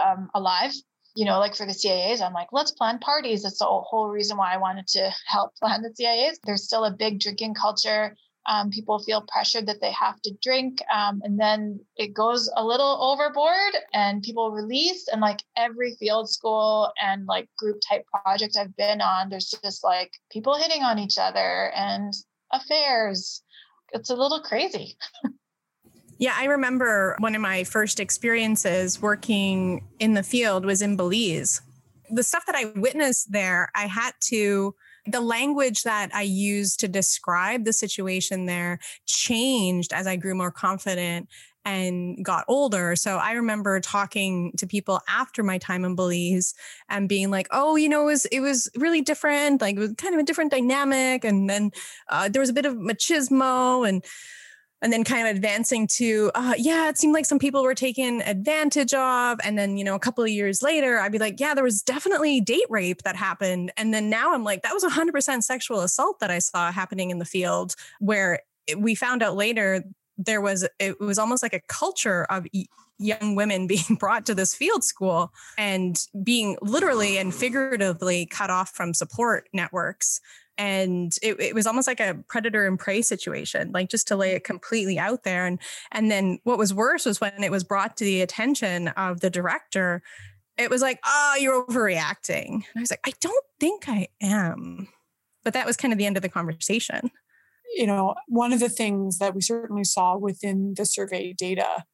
um, alive you know, like for the CIAs, I'm like, let's plan parties. That's the whole reason why I wanted to [laughs] help plan the CIAs. There's still a big drinking culture. Um, people feel pressured that they have to drink, um, and then it goes a little overboard, and people release. And like every field school and like group type project I've been on, there's just like people hitting on each other and affairs. It's a little crazy. [laughs] Yeah, I remember one of my first experiences working in the field was in Belize. The stuff that I witnessed there, I had to the language that I used to describe the situation there changed as I grew more confident and got older. So I remember talking to people after my time in Belize and being like, "Oh, you know, it was it was really different. Like it was kind of a different dynamic, and then uh, there was a bit of machismo and." And then kind of advancing to uh, yeah it seemed like some people were taken advantage of. And then you know a couple of years later i'd be like yeah there was definitely date rape that happened. And then now i'm like that was 100% sexual assault that i saw happening in the field where we found out later there was it was almost like a culture of young women [laughs] being brought to this field school and being literally and figuratively cut off from support networks. And it, it, was almost like a predator and prey situation like just to lay it completely out there. And and then what was worse was when it was brought to the attention of the director it was like oh you're overreacting. And i was like i don't think i am. But that was kind of the end of the conversation you know one of the things that we certainly saw within the survey data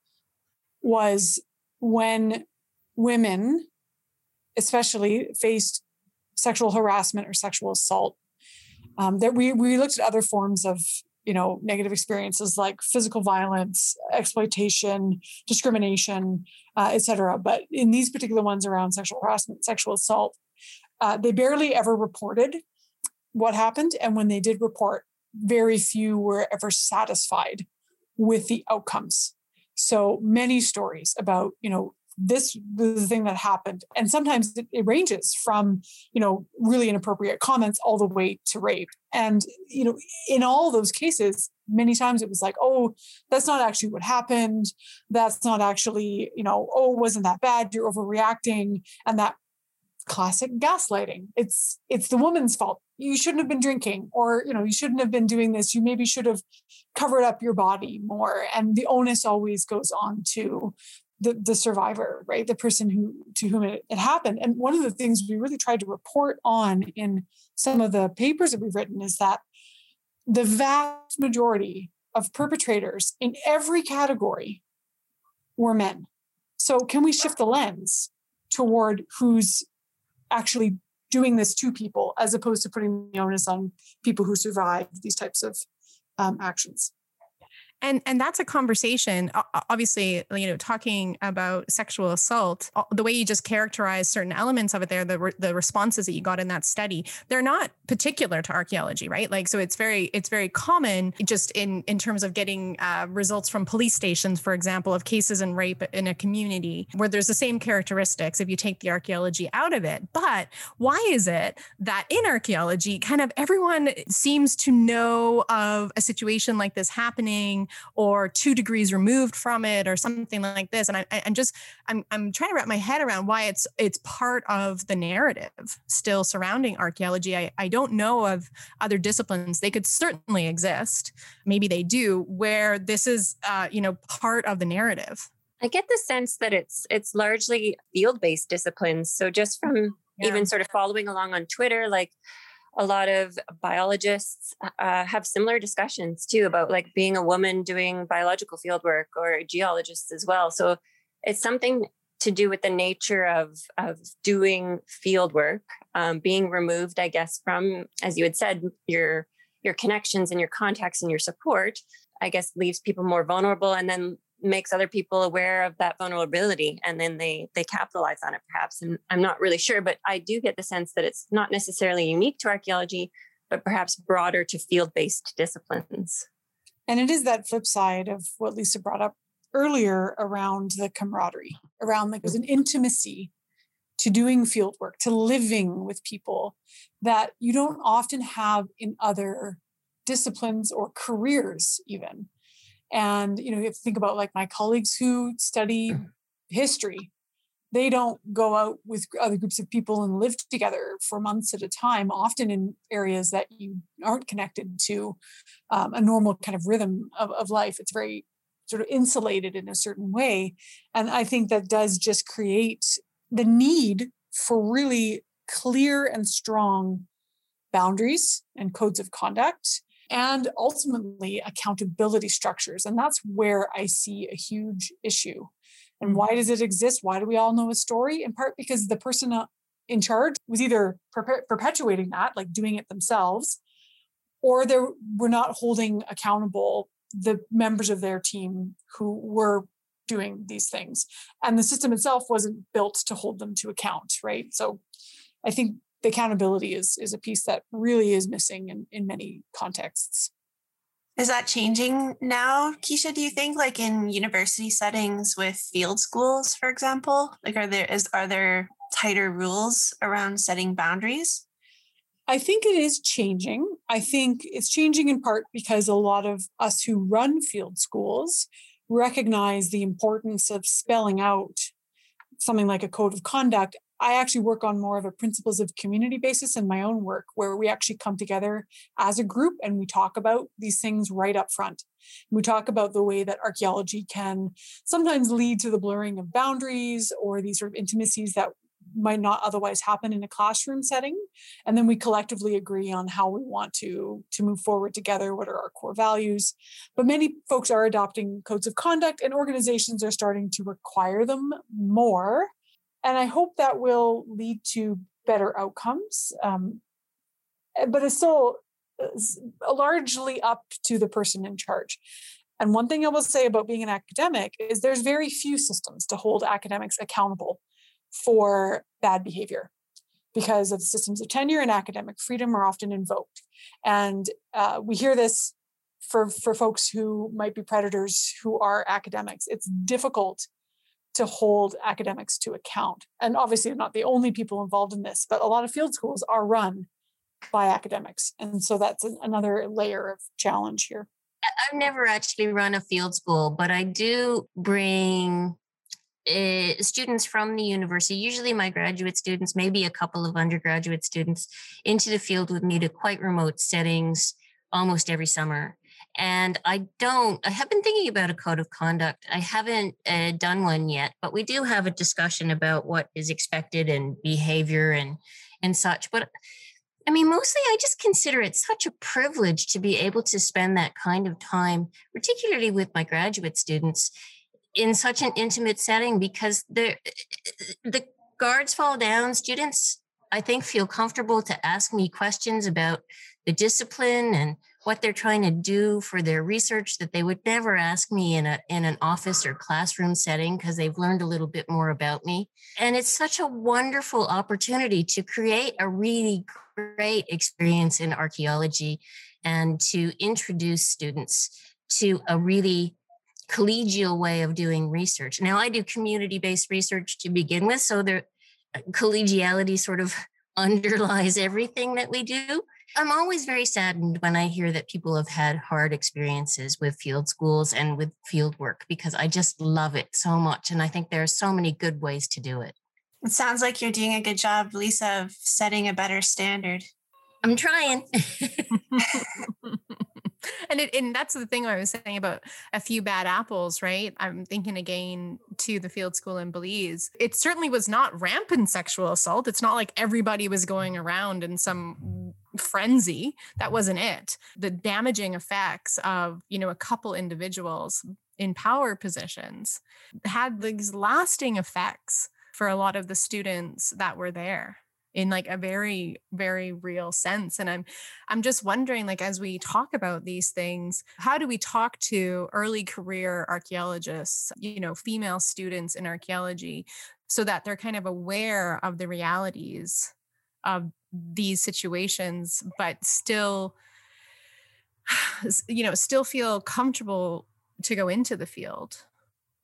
was when women especially faced sexual harassment or sexual assault um, that we we looked at other forms of you know negative experiences like physical violence exploitation discrimination uh, etc but in these particular ones around sexual harassment sexual assault uh, they barely ever reported what happened. And when they did report very few were ever satisfied with the outcomes. So many stories about you know this was the thing that happened and sometimes it, it, ranges from you know really inappropriate comments all the way to rape. And you know in all those cases many times it was like oh that's not actually what happened. That's not actually you know oh wasn't that bad. You're overreacting and that classic gaslighting it's it's the woman's fault you shouldn't have been drinking or you know you shouldn't have been doing this you maybe should have covered up your body more and the onus always goes on to the, the survivor, right? The person who to whom it, it happened. And one of the things we really tried to report on in some of the papers that we've written is that the vast majority of perpetrators in every category were men. So can we shift the lens toward who's actually doing this to people as opposed to putting the onus on people who survive these types of um, actions? And and that's a conversation obviously you know talking about sexual assault the way you just characterize certain elements of it there the, re- the responses that you got in that study they're not particular to archaeology right? Like so it's very it's very common just in in terms of getting uh, results from police stations for example of cases in rape in a community where there's the same characteristics if you take the archaeology out of it. But why is it that in archaeology kind of everyone seems to know of a situation like this happening or two degrees removed from it or something like this. And I, i'm just I'm, I'm trying to wrap my head around why it's it's part of the narrative still surrounding archaeology. I, I don't know of other disciplines. They could certainly exist. Maybe they do where this is uh, you know part of the narrative. I get the sense that it's it's largely field-based disciplines. So just from yeah. even sort of following along on Twitter, like a lot of biologists uh, have similar discussions too about like being a woman doing biological field work or geologists as well. So it's something to do with the nature of of doing field work, um, being removed, I guess, from as you had said, your your connections and your contacts and your support. I guess leaves people more vulnerable, and then makes other people aware of that vulnerability and then they they capitalize on it perhaps and i'm not really sure but i do get the sense that it's not necessarily unique to archaeology but perhaps broader to field-based disciplines. And it is that flip side of what lisa brought up earlier around the camaraderie around like there's an mm-hmm. intimacy to doing field work to living with people that you don't often have in other disciplines or careers even and, you know, you have to think about like my colleagues who study mm. history. they don't go out with other groups of people and live together for months at a time, often in areas that you aren't connected to um, a normal kind of rhythm of, of life. It's very sort of insulated in a certain way. And I think that does just create the need for really clear and strong boundaries and codes of conduct and ultimately accountability structures. And that's where I see a huge issue and why does it exist? Why do we all know a story? In part because the person uh, in charge was either perpetuating that, like doing it themselves, or they were not holding accountable the members of their team who were doing these things. And the system itself wasn't built to hold them to account, right? So I think the accountability is is a piece that really is missing in, in many contexts. Is that changing now, Kisha? Do you think, like in university settings with field schools, for example, like are there is are there tighter rules around setting boundaries? I think it is changing. I think it's changing in part because a lot of us who run field schools recognize the importance of spelling out something like a code of conduct I actually work on more of a principles of community basis in my own work, where we actually come together as a group and we talk about these things right up front. We talk about the way that archaeology can sometimes lead to the blurring of boundaries or these sort of intimacies that might not otherwise happen in a classroom setting. And then we collectively agree on how we want to to move forward together what are our core values. But many folks are adopting codes of conduct and organizations are starting to require them more and I hope that will lead to better outcomes. Um, eh, but it's still uh, largely up to the person in charge. And one thing I will say about being an academic is there's very few systems to hold academics accountable for bad behavior because of systems of tenure and academic freedom are often invoked. And uh, we hear this for, for folks who might be predators who are academics. It's difficult to hold academics to account. And obviously, I'm not the only people involved in this, but a lot of field schools are run by academics. And so that's an, another layer of challenge here. I've never actually run a field school, but I do bring uh, students from the university, usually my graduate students, maybe a couple of undergraduate students, into the field with me to quite remote settings almost every summer. And I don't, I have been thinking about a code of conduct. I haven't uh, done one yet, but we do have a discussion about what is expected and behavior and, and such. But I mean, mostly I just consider it such a privilege to be able to spend that kind of time, particularly with my graduate students, in such an intimate setting because the the guards fall down. Students, I think, feel comfortable to ask me questions about the discipline and what they're trying to do for their research that they would never ask me in a in an office or classroom setting because they've learned a little bit more about me. And it's such a wonderful opportunity to create a really great experience in archaeology and to introduce students to a really collegial way of doing research. Now i do community based research to begin with so the uh, collegiality sort of [laughs] underlies everything that we do I'm always very saddened when I hear that people have had hard experiences with field schools and with field work because I just love it so much. And I think there are so many good ways to do it. It sounds like you're doing a good job, Lisa, of setting a better standard. I'm trying. [laughs] and it, and that's the thing I was saying about a few bad apples, right? I'm thinking again to the field school in Belize. It certainly was not rampant sexual assault. It's not like everybody was going around in some frenzy. That wasn't it. The damaging effects of, you know, a couple individuals in power positions had these lasting effects for a lot of the students that were there in like a very very real sense and i'm i'm just wondering like as we talk about these things how do we talk to early career archaeologists you know female students in archaeology so that they're kind of aware of the realities of these situations but still [sighs] you know still feel comfortable to go into the field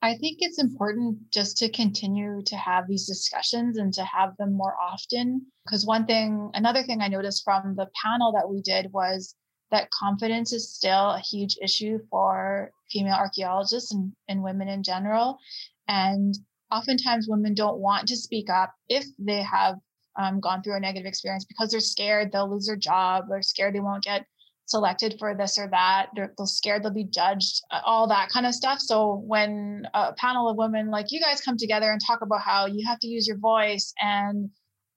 I think it's important just to continue to have these discussions and to have them more often. Because one thing, another thing I noticed from the panel that we did was that confidence is still a huge issue for female archaeologists and, and women in general. And oftentimes women don't want to speak up if they have um, gone through a negative experience because they're scared they'll lose their job they're scared they won't get selected for this or that they're, they're scared they'll be judged all that kind of stuff. So when a panel of women like you guys come together and talk about how you have to use your voice and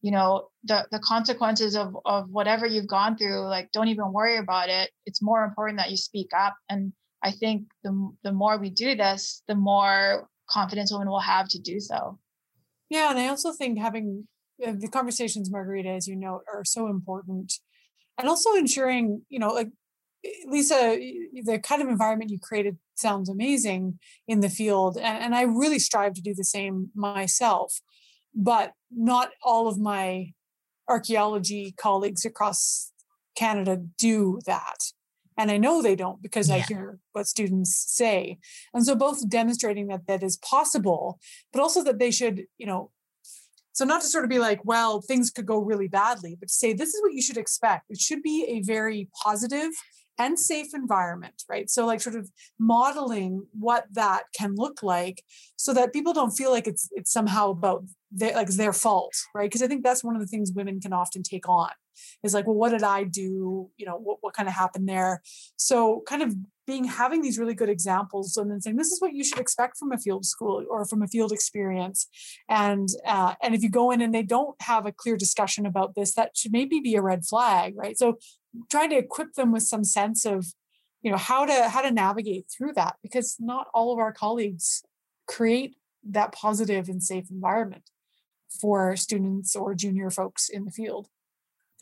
you know the the consequences of of whatever you've gone through like don't even worry about it. It's more important that you speak up. And i think the the more we do this the more confidence women will have to do so. Yeah and i also think having Uh, the conversations margarita as you note are so important and also ensuring you know like lisa the kind of environment you created sounds amazing in the field and, and i really strive to do the same myself but not all of my archaeology colleagues across Canada do that. And I know they don't because yeah. I hear what students say. And so both demonstrating that that is possible, but also that they should, you know, so not to sort of be like, well, things could go really badly, but to say this is what you should expect. It should be a very positive and safe environment, right? So like sort of modeling what that can look like so that people don't feel like it's it's somehow about their, like their fault, right? Because I think that's one of the things women can often take on is like, well, what did I do? You know, what, what kind of happened there? So kind of being having these really good examples and then saying this is what you should expect from a field school or from a field experience. And uh, and if you go in and they don't have a clear discussion about this that should maybe be a red flag right? So trying to equip them with some sense of you know how to how to navigate through that because not all of our colleagues create that positive and safe environment for students or junior folks in the field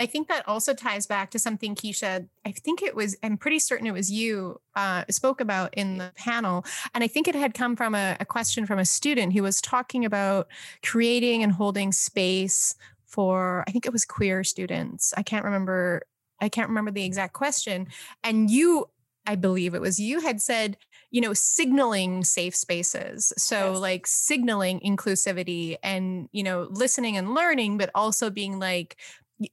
I think that also ties back to something Kisha, I think it was, I'm pretty certain it was you uh, spoke about in the panel. And I think it had come from a, a question from a student who was talking about creating and holding space for, I think it was queer students. I can't remember I can't remember the exact question. And you, I believe it was you, had said, you know, signaling safe spaces. So, yes. like signaling inclusivity and, you know, listening and learning, but also being like,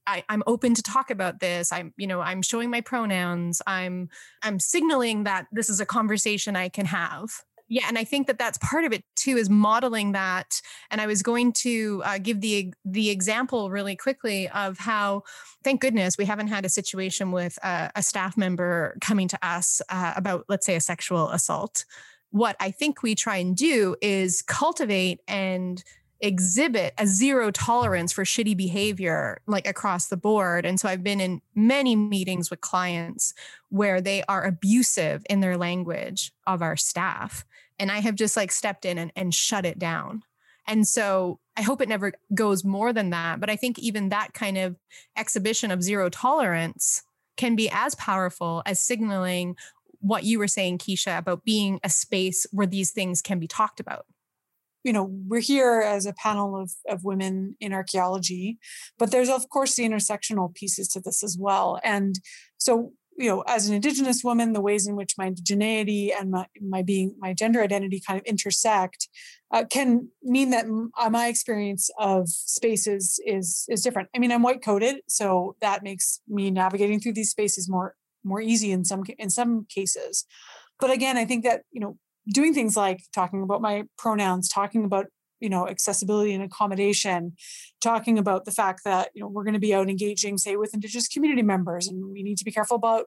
I, am open to talk about this. I'm, you know, I'm showing my pronouns. I'm, I'm signaling that this is a conversation I can have yeah and i think that that's part of it too is modeling that and i was going to uh, give the the example really quickly of how thank goodness we haven't had a situation with a staff member coming to us uh, about let's say a sexual assault what i think we try and do is cultivate and exhibit a zero tolerance for shitty behavior like across the board. And so i've been in many meetings with clients where they are abusive in their language of our staff. And i have just like stepped in and, and shut it down. And so i hope it never goes more than that. But i think even that kind of exhibition of zero tolerance can be as powerful as signaling what you were saying kisha about being a space where these things can be talked about you know we're here as a panel of, of women in archaeology but there's of course the intersectional pieces to this as well. And so you know as an indigenous woman the ways in which my indigeneity and my, my being my gender identity kind of intersect uh, can mean that uh, my experience of spaces is is different. I mean i'm white coded so that makes me navigating through these spaces more more easy in some in some cases. But again i think that you know doing things like talking about my pronouns, talking about you know accessibility and accommodation talking about the fact that you know we're going to be out engaging say with indigenous community members and we need to be careful about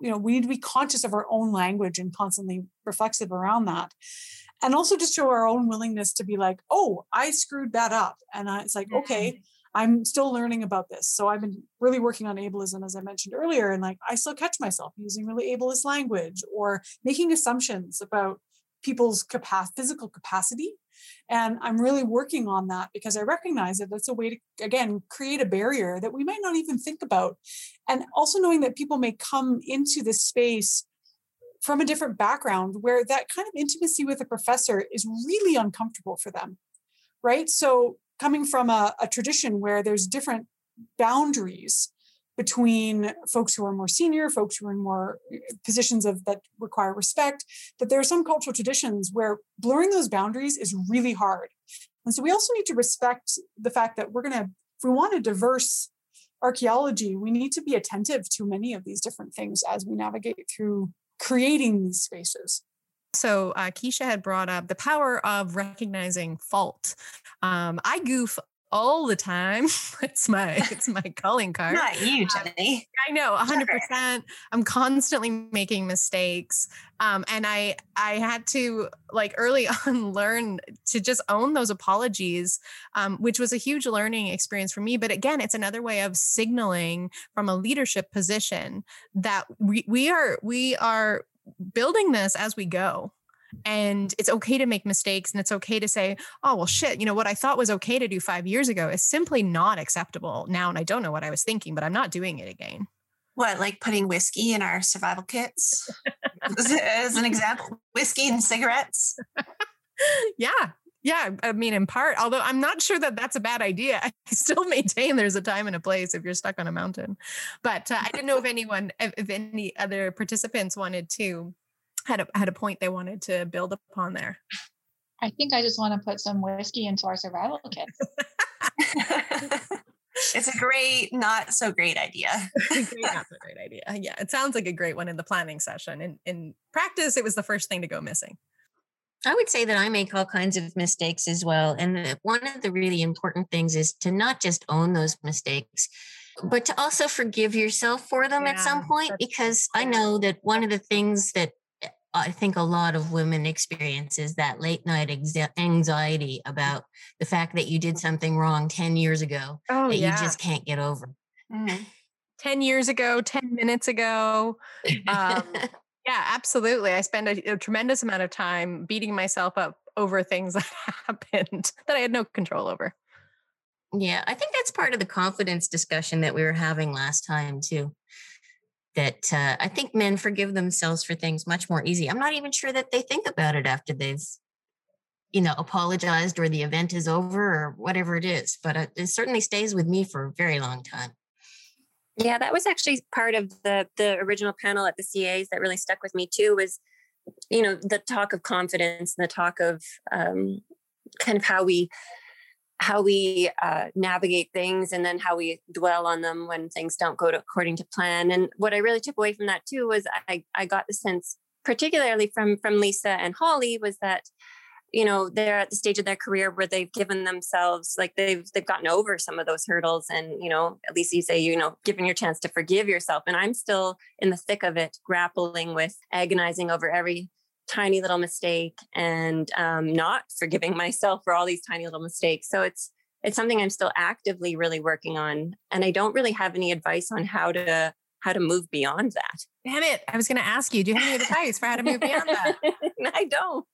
you know we need to be conscious of our own language and constantly reflexive around that. And also just show our own willingness to be like oh i screwed that up. And I, it's like okay mm-hmm. i'm still learning about this. So i've been really working on ableism as i mentioned earlier and like i still catch myself using really ableist language or making assumptions about people's physical capacity. And I'm really working on that because I recognize that that's a way to, again, create a barrier that we might not even think about. And also knowing that people may come into this space from a different background where that kind of intimacy with a professor is really uncomfortable for them. Right. So coming from a, a tradition where there's different boundaries between folks who are more senior, folks who are in more eh, positions of that require respect, that there are some cultural traditions where blurring those boundaries is really hard. And so we also need to respect the fact that we're going to, if we want a diverse archaeology, we need to be attentive to many of these different things as we navigate through creating these spaces. So uh, Kisha had brought up the power of recognizing fault. Um, I goof all the time. [laughs] it's my it's my calling card. Not you, Jenny. I know, hundred percent. I'm constantly making mistakes, um, and I I had to like early [laughs] on learn to just own those apologies, um, which was a huge learning experience for me. But again, it's another way of signaling from a leadership position that we we are we are building this as we go and it's okay to make mistakes and it's okay to say, oh, well, shit, you know, what I thought was okay to do five years ago is simply not acceptable now. And I don't know what I was thinking, but I'm not doing it again. What, like putting whiskey in our survival kits? As an example, whiskey and cigarettes? yeah. Yeah, I mean, in part, although I'm not sure that that's a bad idea, I still maintain there's a time and a place if you're stuck on a mountain. But uh, I didn't know if anyone, if, if any other participants wanted to had a had a point they wanted to build upon there. I think I just want to put some whiskey into our survival kit. [laughs] it's a great, not so great idea. [laughs] great, [laughs] not so great idea. Yeah, it sounds like a great one in the planning session. In in practice, it was the first thing to go missing. I would say that I make all kinds of mistakes as well. And one of the really important things is to not just own those mistakes, but to also forgive yourself for them yeah, at some point. Because I know that one of the things that I think a lot of women experience is that late night anxiety about the fact that you did something wrong 10 years ago oh, that yeah. you just can't get over. Mm. 10 years ago, 10 minutes ago. Um, [laughs] yeah, absolutely. I spend a, a, tremendous amount of time beating myself up over things [laughs] that happened that I had no control over. Yeah, I think that's part of the confidence discussion that we were having last time, too that uh, I think men forgive themselves for things much more easy. I'm not even sure that they think about it after they've, you know, apologized or the event is over or whatever it is. But it, it certainly stays with me for a very long time. Yeah, that was actually part of the the original panel at the CAs that really stuck with me too. Was you know the talk of confidence and the talk of um, kind of how we how we uh, navigate things and then how we dwell on them when things don't go to, according to plan. And what I really took away from that too was I, I got the sense, particularly from from Lisa and Holly, was that you know they're at the stage of their career where they've given themselves like they've they've gotten over some of those hurdles and you know at least you say you know given your chance to forgive yourself and i'm still in the thick of it grappling with agonizing over every tiny little mistake and um, not forgiving [laughs] myself for all these tiny little mistakes. So it's it's something I'm still actively really working on, and I don't really have any advice on how to how to move beyond that. Damn it! I was going to ask you. Do you have any advice for how to move beyond that? [laughs] I don't.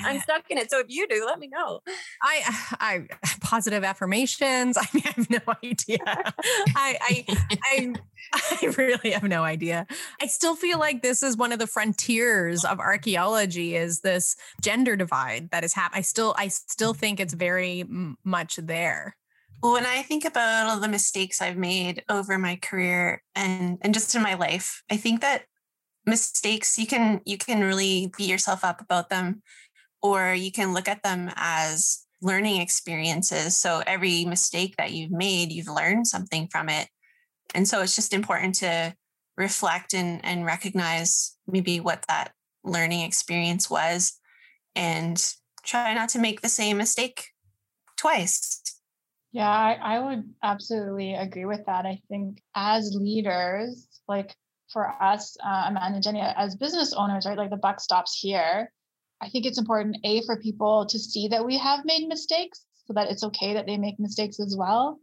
I'm stuck in it. So if you do, let me know. I, [sighs] I positive affirmations. [laughs] I mean, I have no [laughs] idea. I, I, I, I really have no idea. I still feel like this is one of the frontiers of archaeology is this gender divide that is happening. I still, I still think it's very much there. When I think about all the mistakes I've made over my career and and just in my life, I think that mistakes you can you can really beat yourself up about them or you can look at them as learning experiences so every mistake that you've made you've learned something from it and so it's just important to reflect and, and recognize maybe what that learning experience was and try not to make the same mistake twice yeah I, I would absolutely agree with that i think as leaders like for us, uh, Amanda and Jenny, as business owners, right? Like the buck stops here. I think it's important, A, for people to see that we have made mistakes so that it's okay that they make mistakes as well.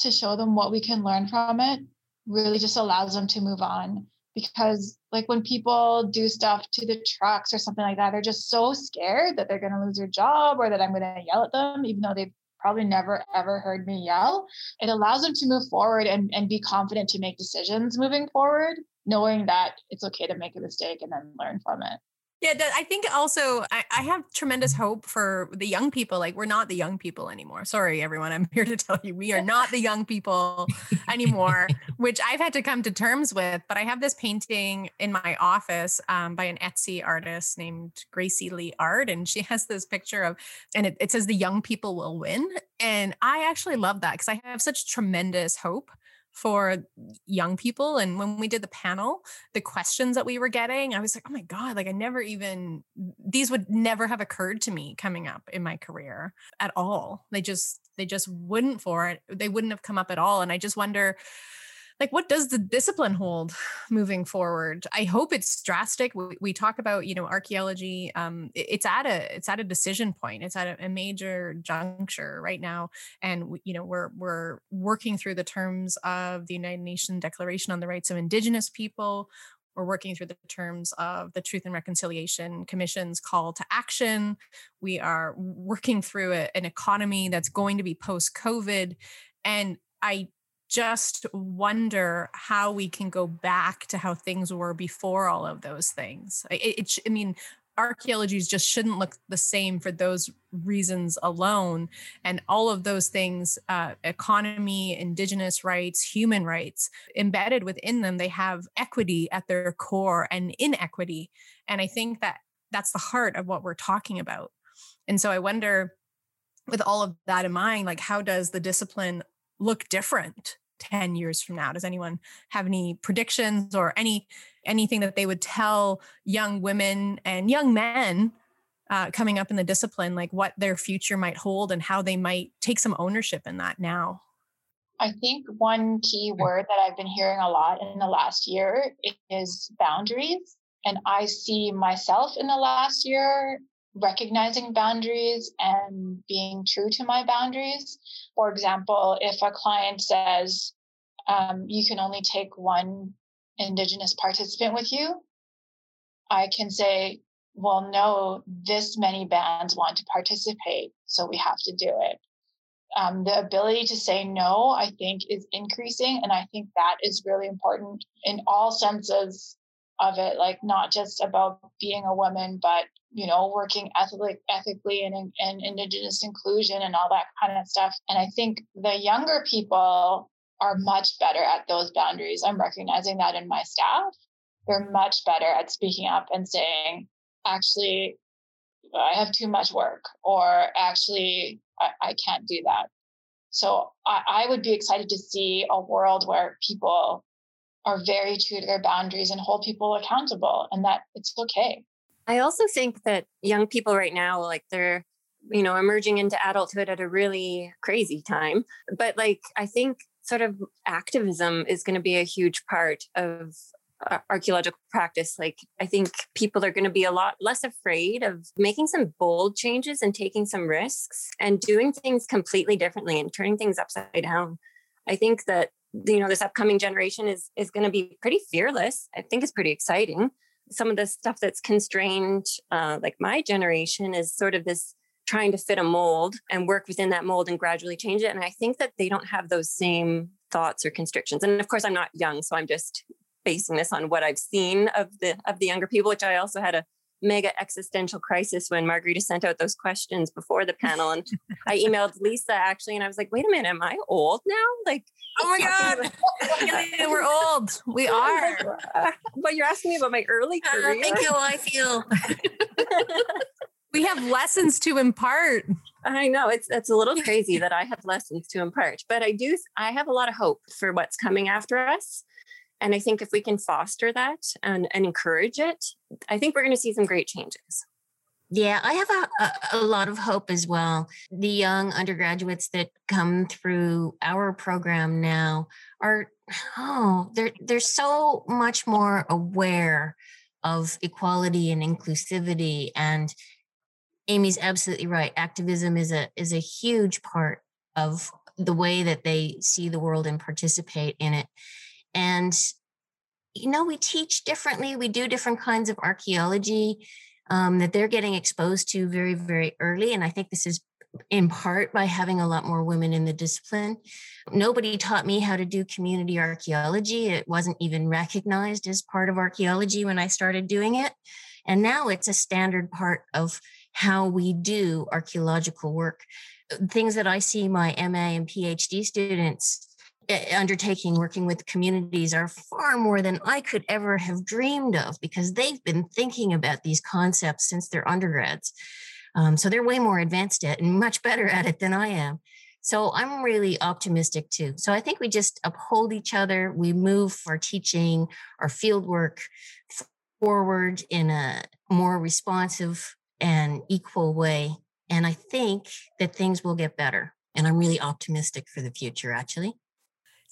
To show them what we can learn from it really just allows them to move on. Because, like, when people do stuff to the trucks or something like that, they're just so scared that they're going to lose their job or that I'm going to yell at them, even though they've probably never ever heard me yell. It allows them to move forward and, and be confident to make decisions moving forward knowing that it's okay to make a mistake and then learn from it. Yeah, I think also I, I, have tremendous hope for the young people. Like we're not the young people anymore. Sorry, everyone. I'm [laughs] here to tell you we are not the young people anymore, [laughs] which I've had to come to terms with. But I have this painting in my office um, by an Etsy artist named Gracie Lee Art, and she [laughs] has this picture of, and it, it says the young people will win. And I actually love that because I have such tremendous hope for young people. And when we did the panel, the questions that we were getting, I was like, oh my God, like I never even, these would never have occurred to me coming up in my career at all. They just, they just wouldn't for it. They wouldn't have come up at all. And I just wonder, like what does the discipline hold [sighs] moving forward? I hope it's drastic. We, we talk about you know archaeology um, it, it's at a it's at a decision point. It's at a, a major juncture right now. And we, you know we're we're working through the terms of the united nations declaration on the rights of indigenous people. We're working through the terms of the Truth and Reconciliation Commission's call to action. We are working through a, an economy that's going to be post COVID. And I just wonder how we can go back to how things were before all of those things. It, it, I mean, archaeologies just shouldn't look the same for those reasons alone. And all of those things uh, economy, indigenous rights, human rights embedded within them, they have equity at their core and inequity. And I think that that's the heart of what we're talking about. And so I wonder, with all of that in mind, like how does the discipline look different 10 years from now? Does anyone have any predictions or any anything that they would tell young women and young men uh, coming up in the discipline like what their future might hold and how they might take some ownership in that now? I think one key word that i've been hearing a lot in the last year is boundaries and i see myself in the last year recognizing boundaries and being true to my boundaries. For example, if a client says, um, you can only take one Indigenous participant with you, I can say, well, no, this many bands want to participate, so we have to do it. Um, the ability to say no, I think, is increasing. And I think that is really important in all senses of it, like not just about being a woman, but you know, working ethically, ethically and, and indigenous inclusion and all that kind of stuff. And I think the younger people are much better at those boundaries. I'm recognizing that in my staff. They're much better at speaking up and saying, actually, I have too much work, or actually, I, I can't do that. So I, I would be excited to see a world where people are very true to their boundaries and hold people accountable and that it's okay. I also think that young people right now, like they're, you know, emerging into adulthood at a really crazy time. But like, I think sort of activism is going to be a huge part of archaeological practice. Like, I think people are going to be a lot less afraid of making some bold changes and taking some risks and doing things completely differently and turning things upside down. I think that you know this upcoming generation is is going to be pretty fearless. I think it's pretty exciting some of the stuff that's constrained, uh, like my generation, is sort of this trying to fit a mold and work within that mold and gradually change it. And I think that they don't have those same thoughts or constrictions. And of course, I'm not young, so I'm just basing this on what I've seen of the of the younger people, which I also had a mega existential crisis when Margarita sent out those questions before the panel. And I emailed Lisa actually, and I was like, wait a minute, am I old now? Like, oh my [laughs] God, we're old. We [laughs] are. [laughs] but you're asking me about my early career. Think how I feel. we have lessons to impart. I know it's it's a little crazy that I have lessons to impart, but I do I have a lot of hope for what's coming after us. And I think if we can foster that and, and encourage it, I think we're going to see some great changes. Yeah, I have a, a, a, lot of hope as well. The young undergraduates that come through our program now are, oh, they're, they're so much more aware of equality and inclusivity. And Amy's absolutely right. Activism is a, is a huge part of the way that they see the world and participate in it. And, you know, we teach differently, we do different kinds of archaeology um, that they're getting exposed to very, very early. And I think this is in part by having a lot more women in the discipline. Nobody taught me how to do community archaeology. It wasn't even recognized as part of archaeology when I started doing it. And now it's a standard part of how we do archaeological work. Things that I see my MA and PhD students undertaking working with communities are far more than I could ever have dreamed of because they've been thinking about these concepts since they're undergrads. Um, so they're way more advanced at and much better at it than I am. So I'm really optimistic too. So I think we just uphold each other. We move our teaching, our field work forward in a more responsive and equal way. And I think that things will get better. And I'm really optimistic for the future, actually.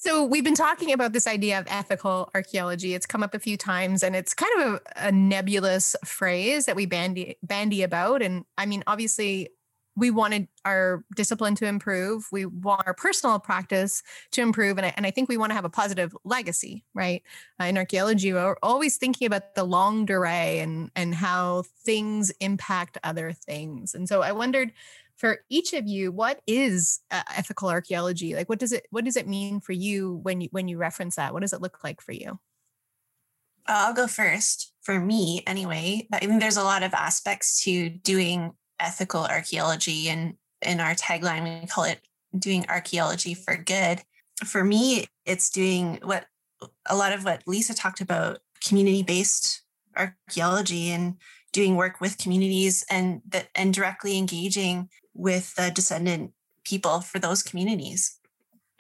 So we've been talking about this idea of ethical archaeology. It's come up a few times and it's kind of a, a nebulous phrase that we bandy bandy about. And I mean, obviously we wanted our discipline to improve. We want our personal practice to improve. And I, and I think we want to have a positive legacy, right? Uh, in archaeology, we're always thinking about the longue durée and, and how things impact other things. And so I wondered for each of you, what is uh, ethical archaeology? Like, what does it, what does it mean for you when you, when you reference that? What does it look like for you? I'll go first. For me, anyway, I mean, there's a lot of aspects to doing ethical archaeology and in our tagline we call it doing archaeology for good for me it's doing what a lot of what lisa talked about community based archaeology and doing work with communities and that and directly engaging with the descendant people for those communities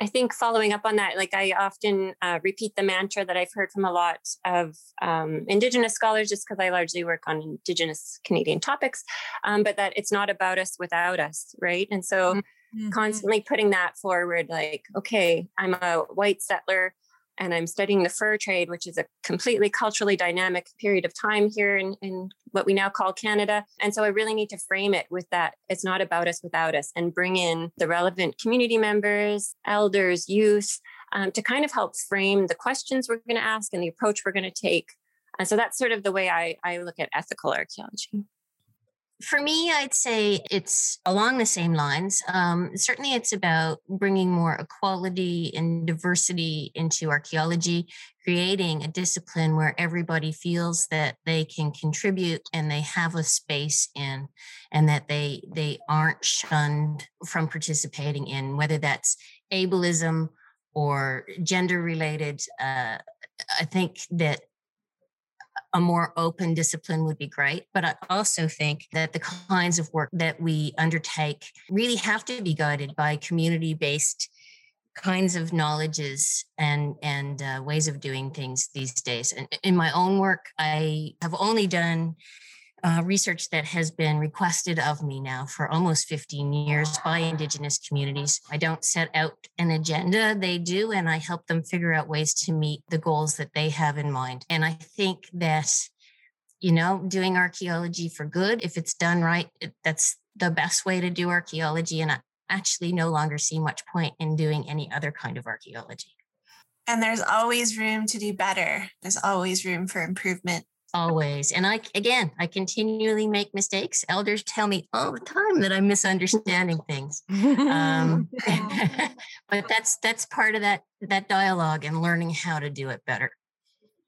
I think following up on that, like I often uh, repeat the mantra that I've heard from a lot of um, Indigenous scholars, just because I largely work on Indigenous Canadian topics, um, but that it's not about us without us, right? And so mm-hmm. constantly putting that forward, like, okay, I'm a white settler and I'm studying the fur trade, which is a completely culturally dynamic period of time here in, in what we now call Canada. And so I really need to frame it with that it's not about us without us and bring in the relevant community members, elders, youth um, to kind of help frame the questions we're going to ask and the approach we're going to take. And so that's sort of the way I, I look at ethical archaeology. For me, I'd say it's along the same lines. Um, certainly, it's about bringing more equality and diversity into archaeology, creating a discipline where everybody feels that they can contribute and they have a space in, and that they they aren't shunned from participating in, whether that's ableism or gender related. Uh, I think that a more open discipline would be great. But I also think that the kinds of work that we undertake really have to be guided by community based kinds of knowledges and and uh, ways of doing things these days and in my own work i have only done uh, research that has been requested of me now for almost 15 years by Indigenous communities. I don't set out an agenda, they do, and I help them figure out ways to meet the goals that they have in mind. And I think that, you know, doing archaeology for good, if it's done right, that's the best way to do archaeology. And I actually no longer see much point in doing any other kind of archaeology. And there's always room to do better. There's always room for improvement always. And I, again, I continually make mistakes. Elders tell me all the time that I'm misunderstanding things. Um, [laughs] [laughs] but that's, that's part of that, that dialogue and learning how to do it better.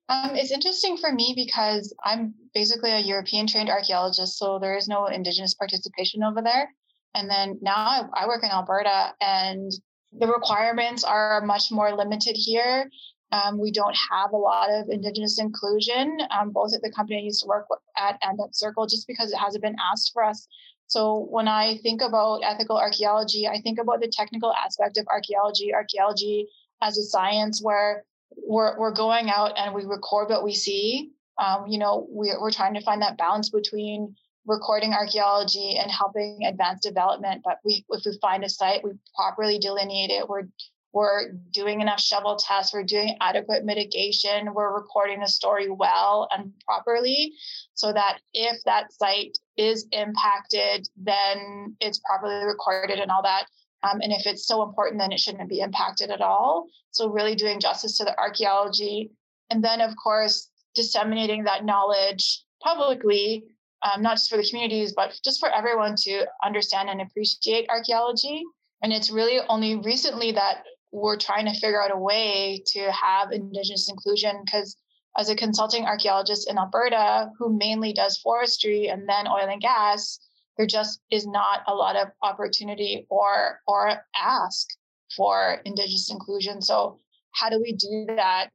Um, it's interesting for me because I'm basically a European trained archaeologist, so there is no Indigenous participation over there. And then now I, I work in Alberta, and the requirements are much more limited here. Um, we don't have a lot of Indigenous inclusion, um, both at the company I used to work at and at Circle, just because it hasn't been asked for us. So when I think about ethical archaeology, I think about the technical aspect of archaeology, archaeology as a science where we're, we're going out and we record what we see. Um, you know, we're, we're trying to find that balance between recording archaeology and helping advance development. But we, if we find a site, we properly delineate it. We're we're doing enough shovel tests, we're doing adequate mitigation, we're recording the story well and properly so that if that site is impacted, then it's properly recorded and all that. Um, and if it's so important, then it shouldn't be impacted at all. So, really doing justice to the archaeology. And then, of course, disseminating that knowledge publicly, um, not just for the communities, but just for everyone to understand and appreciate archaeology. And it's really only recently that we're trying to figure out a way to have Indigenous inclusion because as a consulting archaeologist in Alberta who mainly does forestry and then oil and gas, there just is not a lot of opportunity or or ask for Indigenous inclusion. So how do we do that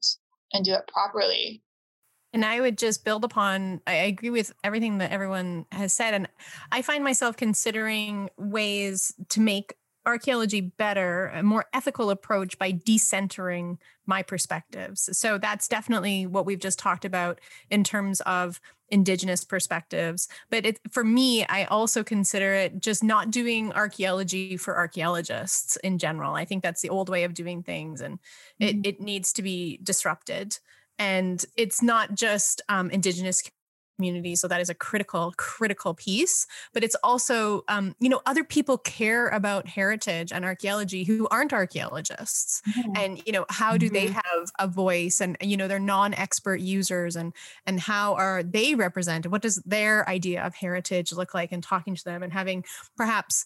and do it properly? And I would just build upon, I agree with everything that everyone has said. And I find myself considering ways to make archaeology better, a more ethical approach by decentering my perspectives. So that's definitely what we've just talked about in terms of indigenous perspectives. But it, for me, I also consider it just not doing archaeology for archaeologists in general. I think that's the old way of doing things and mm-hmm. it, it needs to be disrupted. And it's not just um, indigenous community. So that is a critical, critical piece. But it's also, um, you know, other people care about heritage and archaeology who aren't archaeologists. Mm-hmm. And, you know, how do mm-hmm. they have a voice and, you know, they're non-expert users and and how are they represented? What does their idea of heritage look like and talking to them and having perhaps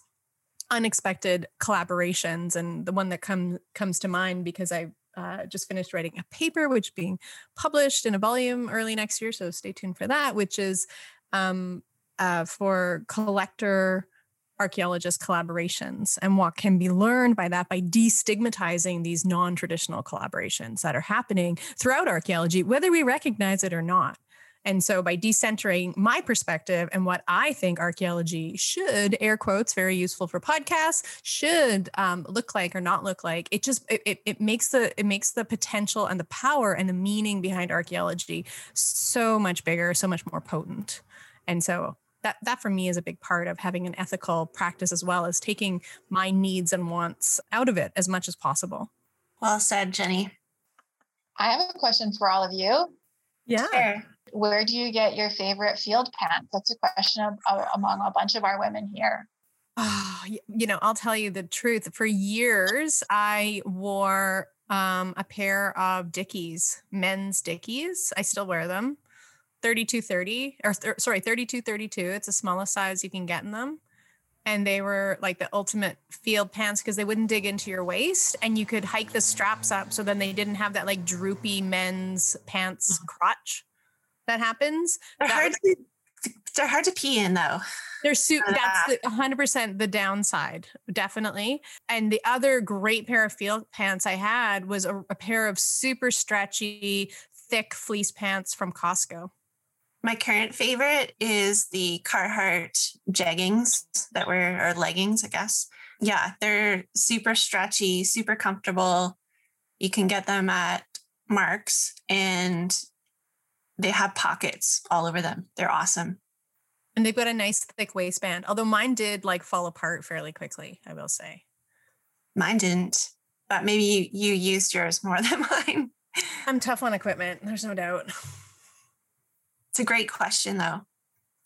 unexpected collaborations and the one that comes comes to mind because I uh, just finished writing a paper, which being published in a volume early next year. So stay tuned for that, which is um, uh, for collector archaeologist collaborations and what can be learned by that by destigmatizing these non-traditional collaborations that are happening throughout archaeology whether we recognize it or not and so by decentering my perspective and what I think archaeology should, air quotes, very useful for podcasts, should um, look like or not look like, it just it, it makes the it makes the potential and the power and the meaning behind archaeology so much bigger, so much more potent. And so that that for me is a big part of having an ethical practice as well as taking my needs and wants out of it as much as possible. Well said, Jenny. I have a question for all of you. Yeah. Sure where do you get your favorite field pants? That's a question of, uh, among a bunch of our women here. [sighs] Oh, you know, I'll tell you the truth. For years, I wore um, a pair of Dickies, men's Dickies. I still wear them. 3230 or th- sorry 3232 it's the smallest size you can get in them and they were like the ultimate field pants because they wouldn't dig into your waist and you could hike the straps up so then they didn't have that like droopy men's pants mm. crotch that happens. They're, that hard, to, they're hard to pee in though. They're su- uh, that's the, 100% the downside, definitely. And the other great pair of field pants I had was a, a pair of super stretchy, thick fleece pants from Costco. My current favorite is the Carhartt jeggings that were, or leggings, I guess. Yeah, they're super stretchy, super comfortable. You can get them at Mark's and they have pockets all over them. They're awesome. And they've got a nice thick waistband. Although mine did like fall apart fairly quickly, I will say. Mine didn't, but maybe you, you used yours more [laughs] than mine. I'm tough on equipment. There's no doubt. It's a great question, though.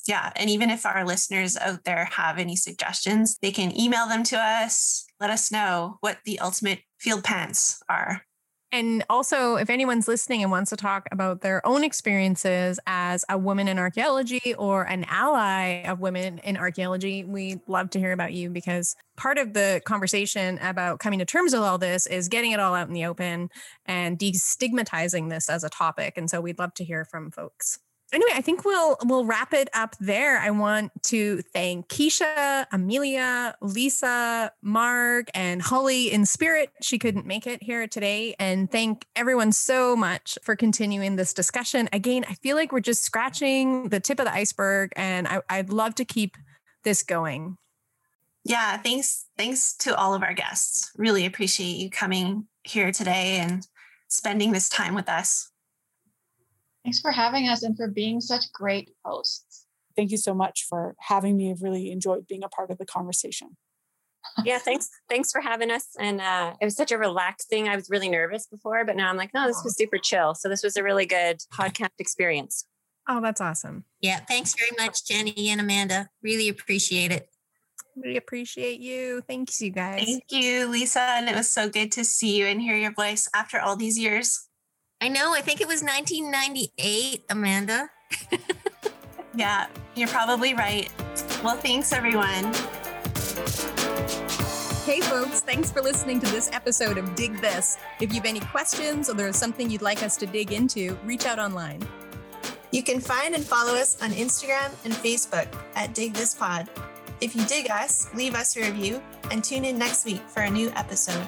Yeah. And even if our listeners out there have any suggestions, they can email them to us. Let us know what the ultimate field pants are. And also, if anyone's listening and wants to talk about their own experiences as a woman in archaeology or an ally of women in archaeology, we'd love to hear about you because part of the conversation about coming to terms with all this is getting it all out in the open and destigmatizing this as a topic. And so we'd love to hear from folks anyway, I think we'll we'll wrap it up there. I want to thank Kisha, Amelia, Lisa, Marg, and Holly in spirit. She couldn't make it here today. And thank everyone so much for continuing this discussion. Again, I feel like we're just scratching the tip of the iceberg, and I, I'd love to keep this going. Yeah, thanks. Thanks to all of our guests. Really appreciate you coming here today and spending this time with us. Thanks for having us and for being such great hosts. Thank you so much for having me. I've really enjoyed being a part of the conversation. yeah, thanks. Thanks for having us. And uh, it was such a relaxing. I was really nervous before, but now I'm like, no, this was super chill. So this was a really good podcast experience. Oh, that's awesome. Yeah, thanks very much, Jenny and Amanda. Really appreciate it. Really appreciate you. Thanks, you guys. Thank you, Lisa. And it was so good to see you and hear your voice after all these years. I know. I think it was 1998, Amanda. [laughs] yeah, you're probably right. Well, thanks, everyone. Hey, folks, thanks for listening to this episode of Dig This. If you have any questions or there's something you'd like us to dig into, reach out online. You can find and follow us on Instagram and Facebook at Dig This Pod. If you dig us, leave us a review and tune in next week for a new episode.